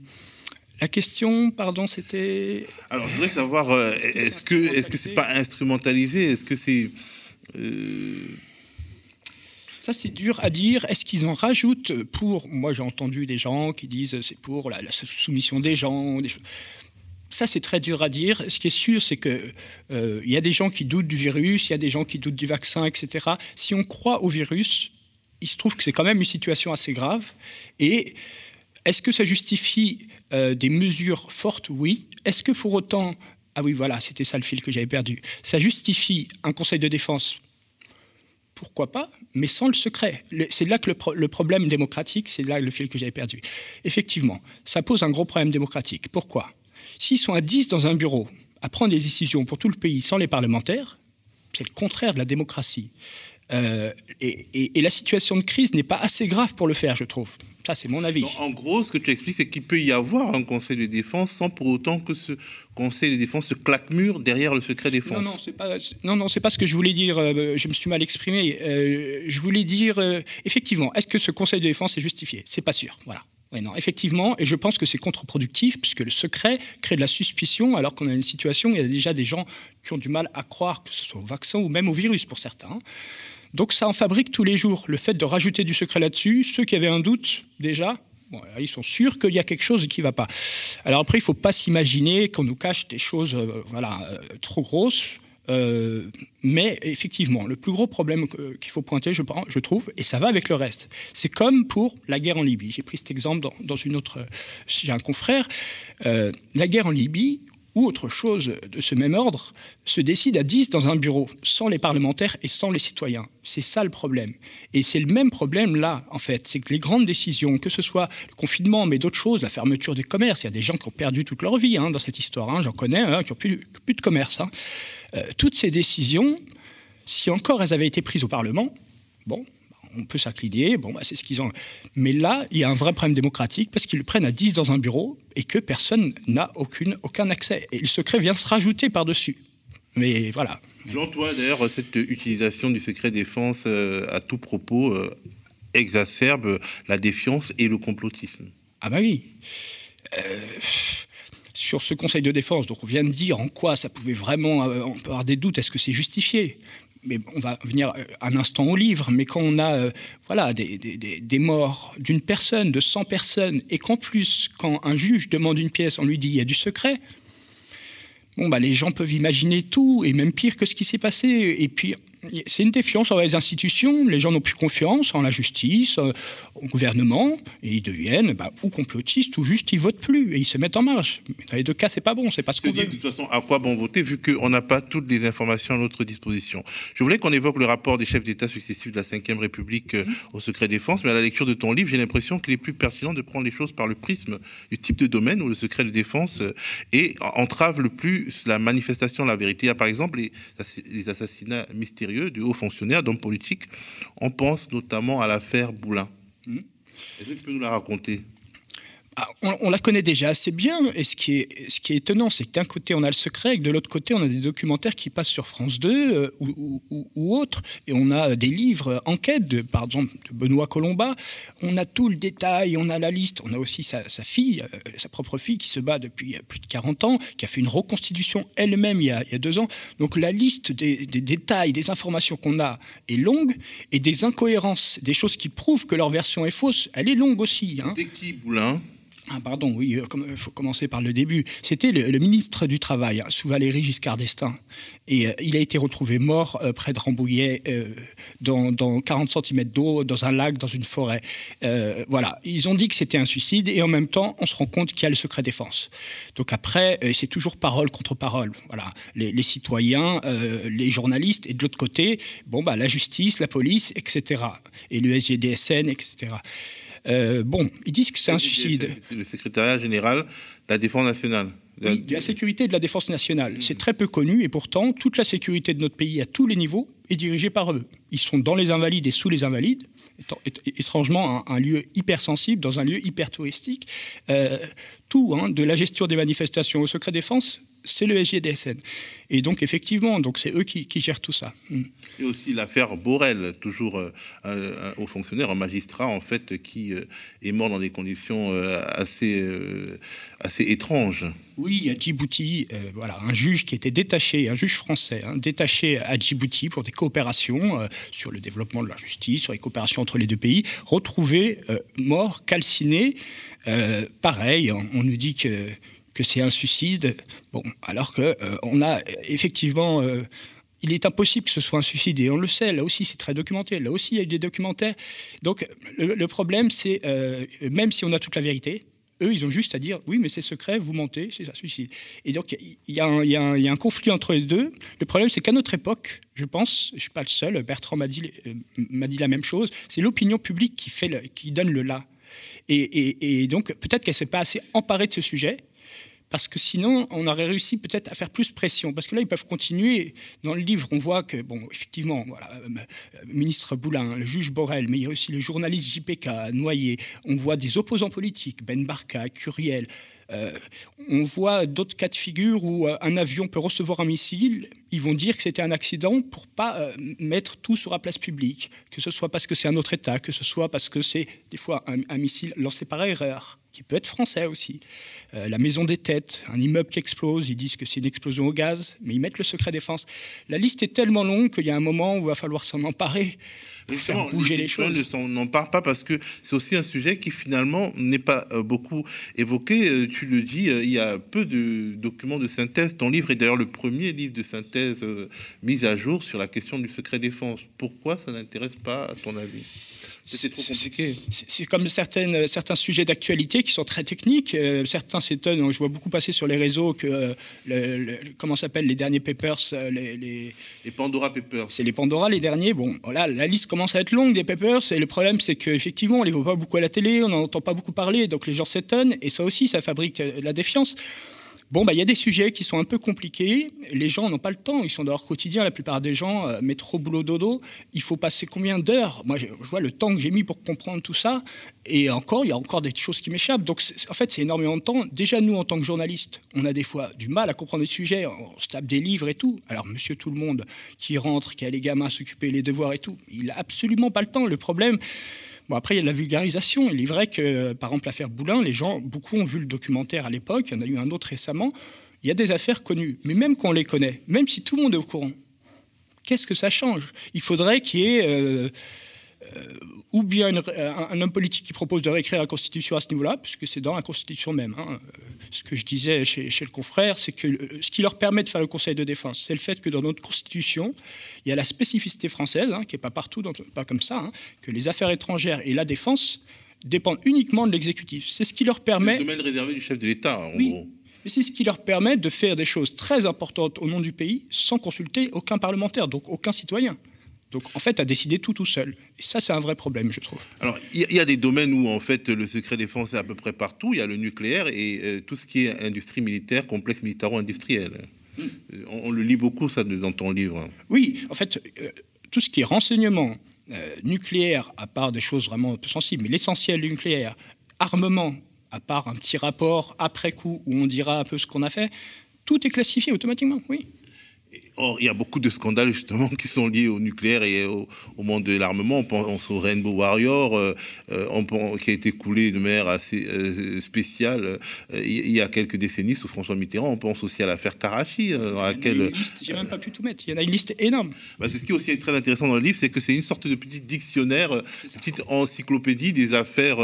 la question, pardon, c'était. Alors, je voudrais savoir, est-ce que est-ce que c'est pas instrumentalisé? Est-ce que c'est ça, c'est dur à dire. Est-ce qu'ils en rajoutent pour. Moi, j'ai entendu des gens qui disent c'est pour la, soumission des gens. Ça, c'est très dur à dire. Ce qui est sûr, c'est qu'il euh, y a des gens qui doutent du virus, il y a des gens qui doutent du vaccin, etc. Si on croit au virus, il se trouve que c'est quand même une situation assez grave. Et est-ce que ça justifie euh, des mesures fortes? Oui. Est-ce que pour autant. Ah oui, voilà, c'était ça le fil que j'avais perdu. Ça justifie un conseil de défense? Pourquoi pas, mais sans le secret. C'est là que le, problème démocratique, c'est là le fil que j'avais perdu. Effectivement, ça pose un gros problème démocratique. Pourquoi? S'ils sont à 10 dans un bureau à prendre des décisions pour tout le pays sans les parlementaires, c'est le contraire de la démocratie. Euh, et, la situation de crise n'est pas assez grave pour le faire, je trouve. Ça, c'est mon avis. en gros, ce que tu expliques, c'est qu'il peut y avoir un conseil de défense sans pour autant que ce conseil de défense se claque mur derrière le secret défense. Non, non, c'est pas, non, non, c'est pas ce que je voulais dire. Euh, je me suis mal exprimé. Euh, je voulais dire, euh, effectivement, est-ce que ce conseil de défense est justifié? C'est pas sûr. Voilà. Oui, non, effectivement, et je pense que c'est contre-productif puisque le secret crée de la suspicion alors qu'on a une situation où il y a déjà des gens qui ont du mal à croire que ce soit au vaccin ou même au virus pour certains. Donc ça en fabrique tous les jours. Le fait de rajouter du secret là-dessus, ceux qui avaient un doute déjà, ils sont sûrs qu'il y a quelque chose qui ne va pas. Alors après, il ne faut pas s'imaginer qu'on nous cache des choses euh, voilà, euh, trop grosses. Euh, mais effectivement, le plus gros problème qu'il faut pointer, je, je, trouve, et ça va avec le reste, c'est comme pour la guerre en Libye. J'ai pris cet exemple dans, une autre. J'ai un confrère. la guerre en Libye, ou autre chose de ce même ordre, se décide à 10 dans un bureau, sans les parlementaires et sans les citoyens. C'est ça le problème. Et c'est le même problème là, en fait. C'est que les grandes décisions, que ce soit le confinement, mais d'autres choses, la fermeture des commerces, il y a des gens qui ont perdu toute leur vie hein, dans cette histoire, hein, j'en connais, hein, qui n'ont plus, plus, de commerce. Euh, toutes ces décisions, si encore elles avaient été prises au Parlement, bon, on peut s'incliner, bon, bah, c'est ce qu'ils ont. Mais là, il y a un vrai problème démocratique parce qu'ils le prennent à 10 dans un bureau et que personne n'a aucune, aucun accès. Et le secret vient se rajouter par-dessus. Mais voilà. Selon toi, d'ailleurs, cette utilisation du secret défense euh, à tout propos euh, exacerbe la défiance et le complotisme. Ah bah oui. Euh, sur ce Conseil de défense, donc on vient de dire en quoi ça pouvait vraiment, on peut avoir des doutes, est-ce que c'est justifié? Mais on va venir euh, un instant au livre, mais quand on a voilà, des, des, morts d'une personne, de 100 personnes, et qu'en plus, quand un juge demande une pièce, on lui dit il y a du secret, bon, bah, les gens peuvent imaginer tout, et même pire que ce qui s'est passé. Et puis, c'est une défiance envers les institutions. Les gens n'ont plus confiance en la justice, euh, au gouvernement, et ils deviennent bah, ou complotistes ou juste ils votent plus et ils se mettent en marge. dans les deux cas, c'est pas bon, c'est pas ce qu'on veut. De toute façon, à quoi bon voter vu qu'on n'a pas toutes les informations à notre disposition? Je voulais qu'on évoque le rapport des chefs d'État successifs de la Ve République euh, au secret défense, mais à la lecture de ton livre, j'ai l'impression qu'il est plus pertinent de prendre les choses par le prisme du type de domaine où le secret de défense euh, entrave le plus la manifestation de la vérité. Il y a par exemple les, les assassinats mystérieux de hauts fonctionnaires, d'hommes politiques. On pense notamment à l'affaire Boulin. Hmm. Est-ce que tu peux nous la raconter? Ah, on, la connaît déjà assez bien. Et ce qui est, étonnant, c'est que d'un côté, on a le secret, et que de l'autre côté, on a des documentaires qui passent sur France 2 euh, ou, ou, autres. Et on a des livres enquêtes, de, par exemple, de Benoît Colomba. On a tout le détail, on a la liste. On a aussi sa, fille, euh, sa propre fille, qui se bat depuis plus de 40 ans, qui a fait une reconstitution elle-même il, y a deux ans. Donc la liste des, détails, des informations qu'on a est longue. Et des incohérences, des choses qui prouvent que leur version est fausse, elle est longue aussi. Hein. Qui, Boulin? Ah, pardon, oui, il euh, faut commencer par le début. C'était le, ministre du Travail, hein, sous Valéry Giscard d'Estaing. Et euh, il a été retrouvé mort euh, près de Rambouillet, dans, 40 cm d'eau, dans un lac, dans une forêt. voilà, ils ont dit que c'était un suicide, et en même temps, on se rend compte qu'il y a le secret défense. Donc après, c'est toujours parole contre parole. Voilà, les, citoyens, les journalistes, et de l'autre côté, bon, bah, la justice, la police, etc. Et le SGDSN, etc. Euh, bon, ils disent que c'est un suicide. Le secrétariat général de la défense nationale. Oui, de la sécurité de la défense nationale. C'est très peu connu et pourtant, toute la sécurité de notre pays à tous les niveaux est dirigée par eux. Ils sont dans les invalides et sous les invalides, étrangement un, lieu hypersensible, dans un lieu hyper touristique. Euh, tout, hein, de la gestion des manifestations au secret défense, c'est le SGDSN. Et donc, effectivement, donc c'est eux qui, gèrent tout ça. Mm. Et aussi l'affaire Borel, toujours euh, un, haut fonctionnaire, un magistrat, en fait, qui euh, est mort dans des conditions euh, assez, assez étranges. Oui, à Djibouti, voilà, un juge qui était détaché, un juge français, hein, détaché à Djibouti pour des coopérations sur le développement de la justice, sur les coopérations entre les deux pays, retrouvé mort, calciné. pareil, on nous dit que que c'est un suicide. Bon, alors que euh, on a effectivement, euh, il est impossible que ce soit un suicide et on le sait. Là aussi, c'est très documenté. Là aussi, il y a eu des documentaires. Donc, le, problème, c'est euh, même si on a toute la vérité. Eux, ils ont juste à dire oui, mais c'est secret, vous mentez, c'est un suicide. Et donc, il y, a un conflit entre les deux. Le problème, c'est qu'à notre époque, je pense, je ne suis pas le seul, Bertrand m'a dit, m'a dit la même chose, c'est l'opinion publique qui, fait qui donne le là. Et, et donc, peut-être qu'elle ne s'est pas assez emparée de ce sujet parce que sinon, on aurait réussi peut-être à faire plus pression. Parce que là, ils peuvent continuer. Dans le livre, on voit que, bon, effectivement, voilà, euh, euh, ministre Boulin, le juge Borel, mais il y a aussi le journaliste JPK, Noyer. On voit des opposants politiques, Ben Barka, Curiel. Euh, on voit d'autres cas de figure où un avion peut recevoir un missile. Ils vont dire que c'était un accident pour pas mettre tout sur la place publique, que ce soit parce que c'est un autre État, que ce soit parce que c'est des fois un missile lancé par erreur qui peut être français aussi. Euh, la maison des têtes, un immeuble qui explose, ils disent que c'est une explosion au gaz, mais ils mettent le secret défense. La liste est tellement longue qu'il y a un moment où il va falloir s'en emparer. Pour faire bouger les, choses. On n'en parle pas parce que c'est aussi un sujet qui finalement n'est pas euh, beaucoup évoqué. Euh, tu le dis, il y a peu de documents de synthèse. Ton livre est d'ailleurs le premier livre de synthèse mis à jour sur la question du secret défense. Pourquoi ça n'intéresse pas, à ton avis? C'est comme certaines, certains sujets d'actualité qui sont très techniques. Euh, certains s'étonnent. Je vois beaucoup passer sur les réseaux que euh, le, comment s'appellent les derniers papers, euh, les, les, Pandora Papers. C'est les Pandora les derniers. Bon, voilà, la liste commence à être longue des papers. Et le problème, c'est qu'effectivement, on les voit pas beaucoup à la télé, on n'en entend pas beaucoup parler, donc les gens s'étonnent. Et ça aussi, ça fabrique la défiance. Bon, bah, il y a des sujets qui sont un peu compliqués. Les gens n'ont pas le temps. Ils sont dans leur quotidien. La plupart des gens, euh, métro, boulot, dodo. Il faut passer combien d'heures? Moi, je, vois le temps que j'ai mis pour comprendre tout ça. Et encore, il y a encore des choses qui m'échappent. Donc, en fait, c'est énormément de temps. Déjà, nous, en tant que journalistes, on a des fois du mal à comprendre les sujets. On se tape des livres et tout. Alors, monsieur tout le monde qui rentre, qui a les gamins à s'occuper, les devoirs et tout, il n'a absolument pas le temps. Le problème, Bon, après, il y a la vulgarisation. Il est vrai que, par exemple, l'affaire Boulin, les gens, beaucoup ont vu le documentaire à l'époque, il y en a eu un autre récemment. Il y a des affaires connues, mais même quand on les connaît, même si tout le monde est au courant, Qu'est-ce que ça change? Il faudrait qu'il y ait euh, ou bien un, homme politique qui propose de réécrire la Constitution à ce niveau-là, puisque c'est dans la Constitution même. Hein. Ce que je disais chez, le confrère, c'est que ce qui leur permet de faire le Conseil de défense, c'est le fait que dans notre Constitution, il y a la spécificité française, hein, qui n'est pas partout, pas comme ça, hein, que les affaires étrangères et la défense dépendent uniquement de l'exécutif. C'est ce qui leur permet... le domaine réservé du chef de l'État, en oui. Mais c'est ce qui leur permet de faire des choses très importantes au nom du pays sans consulter aucun parlementaire, donc aucun citoyen. Donc en fait, à décider tout tout seul. Et ça, c'est un vrai problème, je trouve. Alors, il y, a des domaines où en fait le secret défense est à peu près partout. Il y a le nucléaire et euh, tout ce qui est industrie militaire, complexe militaro-industriel. Hmm. On, le lit beaucoup ça dans ton livre. Oui, en fait, euh, tout ce qui est renseignement euh, nucléaire, à part des choses vraiment peu sensibles, mais l'essentiel nucléaire, armement, à part un petit rapport après coup où on dira un peu ce qu'on a fait, tout est classifié automatiquement, oui. Or, il y a beaucoup de scandales justement qui sont liés au nucléaire et au, monde de l'armement. On pense au Rainbow Warrior, euh, euh, qui a été coulé de manière assez euh, spéciale il y a quelques décennies sous François Mitterrand. On pense aussi à l'affaire Karachi, dans laquelle. J'ai même pas pu tout mettre. Il y en a une liste énorme. Bah, c'est ce qui est aussi très intéressant dans le livre, c'est que c'est une sorte de petit dictionnaire, petite encyclopédie des affaires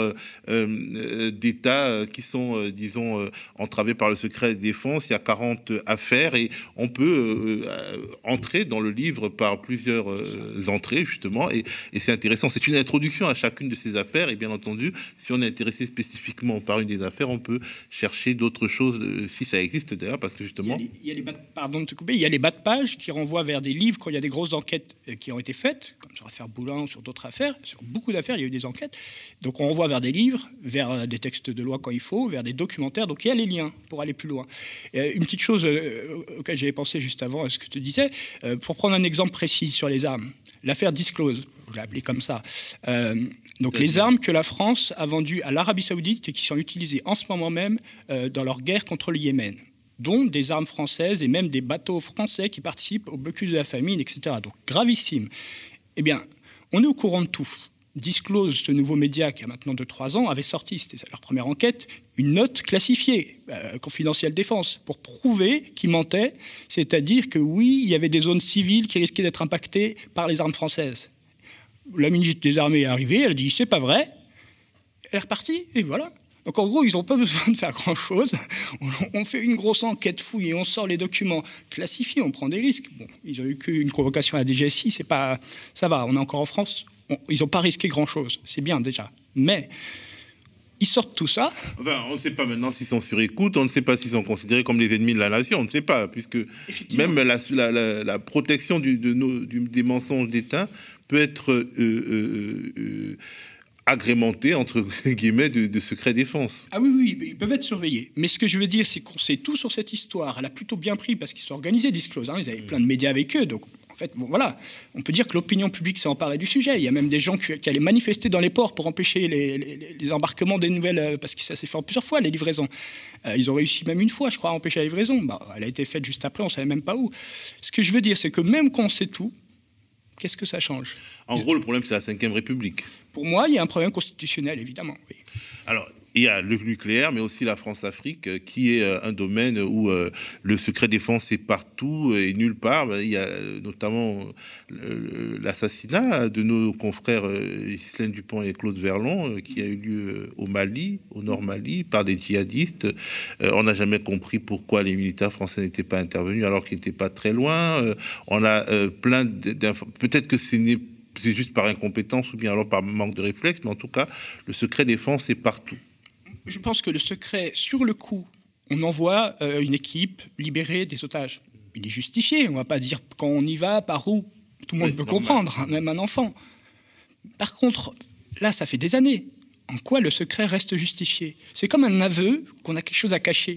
d'État qui sont, disons, entravées par le secret de défense. Il y a 40 affaires et on peut euh, entrer dans le livre par plusieurs euh, entrées, justement, et, c'est intéressant. C'est une introduction à chacune de ces affaires, et bien entendu, si on est intéressé spécifiquement par une des affaires, on peut chercher d'autres choses, euh, si ça existe d'ailleurs, parce que justement... Il y a les, pardon de te couper, il y a les bas de page qui renvoient vers des livres quand il y a des grosses enquêtes qui ont été faites, comme sur l'affaire Boulin ou sur d'autres affaires, sur beaucoup d'affaires, il y a eu des enquêtes. Donc on renvoie vers des livres, vers des textes de loi quand il faut, vers des documentaires, donc il y a les liens pour aller plus loin. une petite chose auquel j'avais pensé juste avant, est-ce que te disais. Euh, pour prendre un exemple précis sur les armes, l'affaire Disclose, je l'ai appelé comme ça. Euh, donc les armes que la France a vendues à l'Arabie Saoudite et qui sont utilisées en ce moment même euh, dans leur guerre contre le Yémen dont des armes françaises et même des bateaux français qui participent au blocus de la famine, etc. Donc gravissime. Eh bien, on est au courant de tout. Disclose, ce nouveau média qui a maintenant 2-3 ans, avait sorti, c'était leur première enquête, une note classifiée, euh, confidentielle défense, pour prouver qu'ils mentaient, c'est-à-dire que oui, il y avait des zones civiles qui risquaient d'être impactées par les armes françaises. La ministre des Armées est arrivée, elle dit c'est pas vrai, elle est repartie, et voilà. Donc en gros, ils n'ont pas besoin de faire grand-chose. On, fait une grosse enquête fouille et on sort les documents classifiés, on prend des risques. Bon, ils ont eu qu'une convocation à la DGSI, c'est pas, ça va, on est encore en France, ils n'ont pas risqué grand-chose. C'est bien déjà. Mais ils sortent tout ça. on ne sait pas maintenant s'ils sont sur écoute, on ne sait pas s'ils sont considérés comme les ennemis de la nation, on ne sait pas, puisque même la, protection du, des mensonges d'État peut être euh, euh, euh, agrémentée, entre guillemets, de, secret défense. Ah oui, oui, ils peuvent être surveillés. Mais ce que je veux dire, c'est qu'on sait tout sur cette histoire. Elle a plutôt bien pris parce qu'ils sont organisés, Disclose. Hein. Ils avaient plein de médias avec eux, donc fait, voilà, on peut dire que l'opinion publique s'est emparée du sujet. Il y a même des gens qui, allaient manifester dans les ports pour empêcher les, embarquements des nouvelles, euh, parce que ça s'est fait plusieurs fois, les livraisons. Euh, ils ont réussi même une fois, je crois, à empêcher la livraison. Bah, elle a été faite juste après, on ne savait même pas où. Ce que je veux dire, c'est que même quand on sait tout, qu'est-ce que ça change? En gros, le problème, c'est la Ve République. Pour moi, il y a un problème constitutionnel, évidemment. Alors, il y a le nucléaire, mais aussi la France-Afrique, euh, qui est euh, un domaine où euh, le secret défense est partout et nulle part. Il y a notamment l'assassinat de nos confrères Ghislaine Dupont et Claude Verlon, qui a eu lieu au Mali, au Nord Mali, par des djihadistes. On n'a jamais compris pourquoi les militaires français n'étaient pas intervenus alors qu'ils n'étaient pas très loin. On a plein d'infos. Peut-être que c'est juste par incompétence ou bien alors par manque de réflexe, mais en tout cas, le secret défense est partout je pense que le secret, sur le coup, on envoie euh, une équipe libérer des otages. Il est justifié. On ne va pas dire quand on y va, par où. Tout le monde peut comprendre, hein, même un enfant. Par contre, là, ça fait des années. En quoi le secret reste justifié? C'est comme un aveu qu'on a quelque chose à cacher.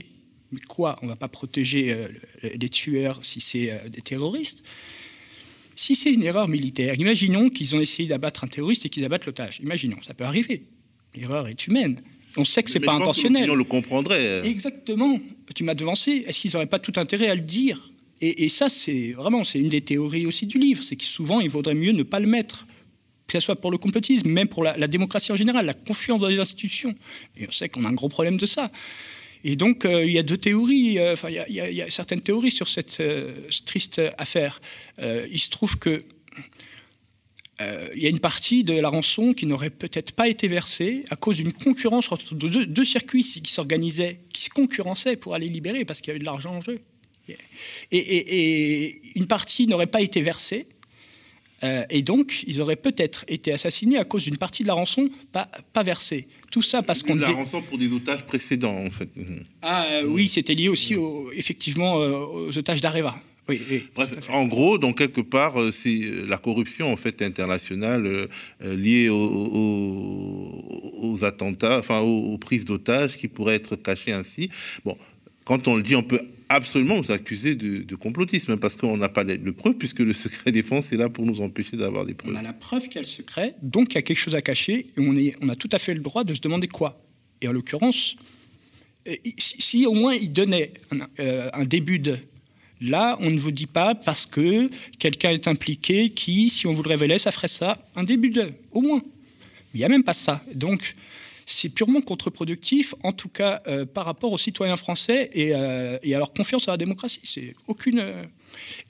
Mais quoi On ne va pas protéger euh, les tueurs si c'est euh, des terroristes? Si c'est une erreur militaire, imaginons qu'ils ont essayé d'abattre un terroriste et qu'ils abattent l'otage. Imaginons, ça peut arriver. L'erreur est humaine. On sait que c'est pas intentionnel. On le comprendrait. Exactement. Tu m'as devancé. Est-ce qu'ils n'auraient pas tout intérêt à le dire? Et, ça, c'est vraiment, c'est une des théories aussi du livre, c'est que souvent, il vaudrait mieux ne pas le mettre, que ce soit pour le complotisme, même pour la, démocratie en général, la confiance dans les institutions. Et on sait qu'on a un gros problème de ça. Et donc, il y a deux théories, enfin, il, y, y, a certaines théories sur cette triste affaire. il se trouve que euh, il y a une partie de la rançon qui n'aurait peut-être pas été versée à cause d'une concurrence entre deux, circuits qui s'organisaient, qui se concurrençaient pour aller libérer parce qu'il y avait de l'argent en jeu. Et, une partie n'aurait pas été versée. Euh, et donc, ils auraient peut-être été assassinés à cause d'une partie de la rançon pas, pas versée. Tout ça parce qu'on... La rançon pour des otages précédents, en fait. Ah euh, oui, c'était lié aussi, effectivement, aux otages d'Areva. Oui, Bref, en gros, donc quelque part, euh, c'est euh, la corruption en fait internationale euh, liée aux, attentats, enfin aux, prises d'otages qui pourraient être cachées ainsi. Bon, quand on le dit, on peut absolument vous accuser de, complotisme hein, parce qu'on n'a pas de preuves puisque le secret défense est là pour nous empêcher d'avoir des preuves. On a la preuve qu'il y a le secret, donc il y a quelque chose à cacher et on, est, on a tout à fait le droit de se demander quoi. Et en l'occurrence, si, au moins il donnait un début de Là, on ne vous dit pas parce que quelqu'un est impliqué qui, si on vous le révélait, ça ferait ça. Un début de, au moins. Il n'y a même pas ça. Donc, c'est purement contre-productif, en tout cas euh, par rapport aux citoyens français euh, et, à leur confiance à la démocratie. C'est aucune. Euh,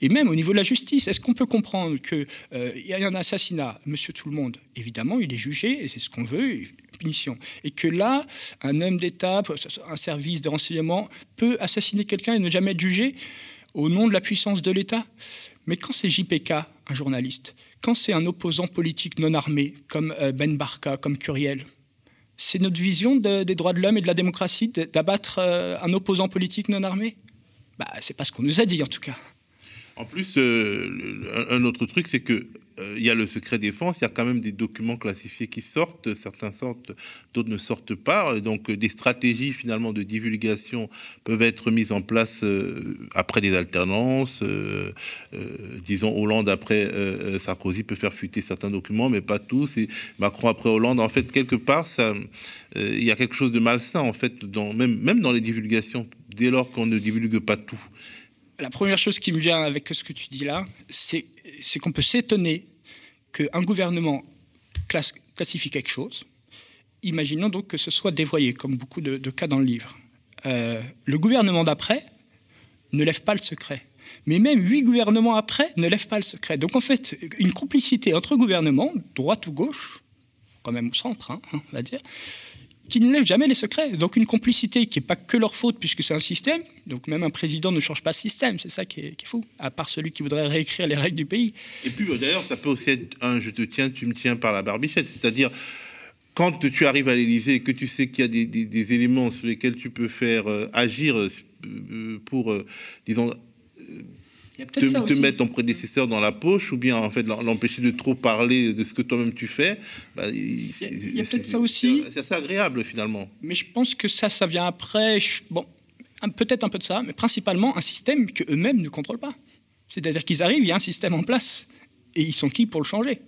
et même au niveau de la justice, est-ce qu'on peut comprendre qu'il y a un assassinat, monsieur tout le monde? Évidemment, il est jugé, et c'est ce qu'on veut, punition. Et que là, un homme d'État, un service de renseignement peut assassiner quelqu'un et ne jamais être jugé? Au nom de la puissance de l'État. Mais quand c'est JPK, un journaliste, quand c'est un opposant politique non armé, comme euh, Ben Barka, comme Curiel, c'est notre vision des droits de l'homme et de la démocratie d'abattre euh, un opposant politique non armé? Bah, C'est pas ce qu'on nous a dit, en tout cas. En plus, euh, un autre truc, c'est que il y a le secret défense, il y a quand même des documents classifiés qui sortent, certains sortent, d'autres ne sortent pas. Donc des stratégies finalement de divulgation peuvent être mises en place euh, après des alternances. Euh, disons Hollande après Sarkozy peut faire fuiter certains documents, mais pas tous. Et Macron après Hollande, en fait, quelque part, il y a quelque chose de malsain en fait, même, même dans les divulgations, dès lors qu'on ne divulgue pas tout la première chose qui me vient avec ce que tu dis là, c'est qu'on peut s'étonner qu'un gouvernement classifie quelque chose. Imaginons donc que ce soit dévoyé, comme beaucoup de, cas dans le livre. Euh, le gouvernement d'après ne lève pas le secret. Mais même huit gouvernements après ne lèvent pas le secret. Donc en fait, une complicité entre gouvernements, droite ou gauche, quand même au centre, hein, on va dire, qui ne lèvent jamais les secrets. Donc une complicité qui n'est pas que leur faute puisque c'est un système. Donc même un président ne change pas de système. C'est ça qui est, fou. À part celui qui voudrait réécrire les règles du pays. Et puis euh, d'ailleurs, ça peut aussi être un je te tiens, tu me tiens par la barbichette. C'est-à-dire quand tu arrives à l'Élysée et que tu sais qu'il y a des, éléments sur lesquels tu peux faire euh, agir euh, pour, disons, te, mettre ton prédécesseur dans la poche ou bien en fait l'empêcher de trop parler de ce que toi-même tu fais. Bah, il y a, peut-être ça aussi. C'est assez agréable finalement. Mais je pense que ça, ça vient après. Bon, peut-être un peu de ça, mais principalement un système que eux-mêmes ne contrôlent pas. C'est-à-dire qu'ils arrivent, il y a un système en place et ils sont qui pour le changer?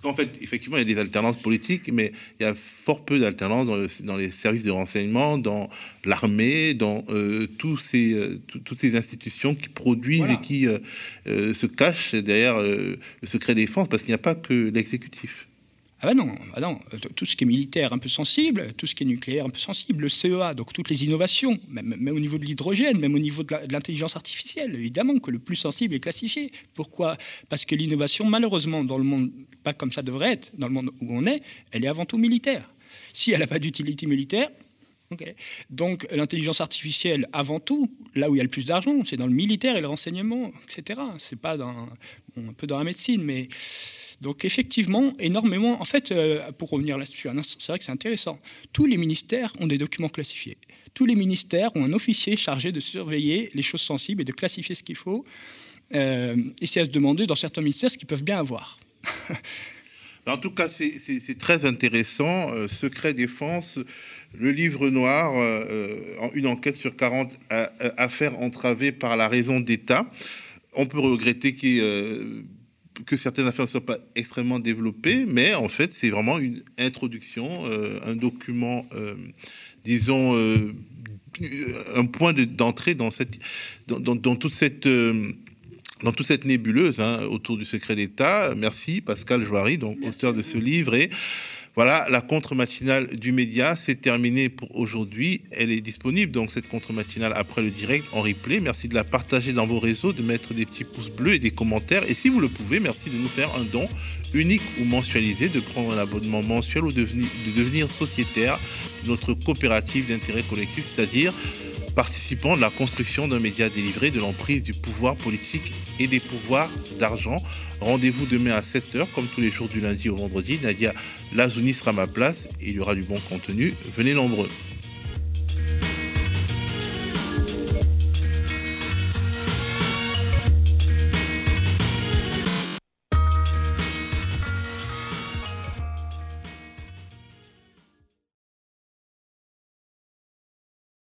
Parce qu'en fait, effectivement, il y a des alternances politiques, mais il y a fort peu d'alternances dans, les services de renseignement, dans l'armée, dans euh, tous ces, euh, toutes ces institutions qui produisent et qui euh, se cachent derrière le secret défense, parce qu'il n'y a pas que l'exécutif. Ah ben non, ah non, tout ce qui est militaire un peu sensible, tout ce qui est nucléaire un peu sensible, le CEA, donc toutes les innovations, même, au niveau de l'hydrogène, même au niveau de l'intelligence artificielle, évidemment que le plus sensible est classifié. Pourquoi? Parce que l'innovation, malheureusement, dans le monde, pas comme ça devrait être, dans le monde où on est, elle est avant tout militaire. Si elle n'a pas d'utilité militaire, ok. Donc l'intelligence artificielle, avant tout, là où il y a le plus d'argent, c'est dans le militaire et le renseignement, etc. C'est pas dans, un peu dans la médecine, mais donc effectivement, énormément. En fait, euh, pour revenir là-dessus, c'est vrai que c'est intéressant. Tous les ministères ont des documents classifiés. Tous les ministères ont un officier chargé de surveiller les choses sensibles et de classifier ce qu'il faut. Euh, et c'est à se demander dans certains ministères ce qu'ils peuvent bien avoir. en tout cas, c'est très intéressant. Euh, Secret Défense, le livre noir, une enquête sur 40 affaires entravées par la raison d'État. On peut regretter qu'il y ait que certaines affaires ne soient pas extrêmement développées, mais en fait, c'est vraiment une introduction, euh, un document, euh, disons, euh, un point d'entrée dans, cette, dans, toute cette dans toute cette nébuleuse hein, autour du secret d'État. Merci Pascal Joary, donc auteur de ce livre et Voilà, la contre-matinale du média, c'est terminé pour aujourd'hui. Elle est disponible, donc cette contre-matinale après le direct en replay. Merci de la partager dans vos réseaux, de mettre des petits pouces bleus et des commentaires. Et si vous le pouvez, merci de nous faire un don unique ou mensualisé, de prendre un abonnement mensuel ou de devenir, de devenir sociétaire de notre coopérative d'intérêt collectif, c'est-à-dire participant de la construction d'un média délivré de l'emprise du pouvoir politique et des pouvoirs d'argent. Rendez-vous demain à 7h, comme tous les jours du lundi au vendredi. Nadia Lazouni sera ma place il y aura du bon contenu. Venez nombreux.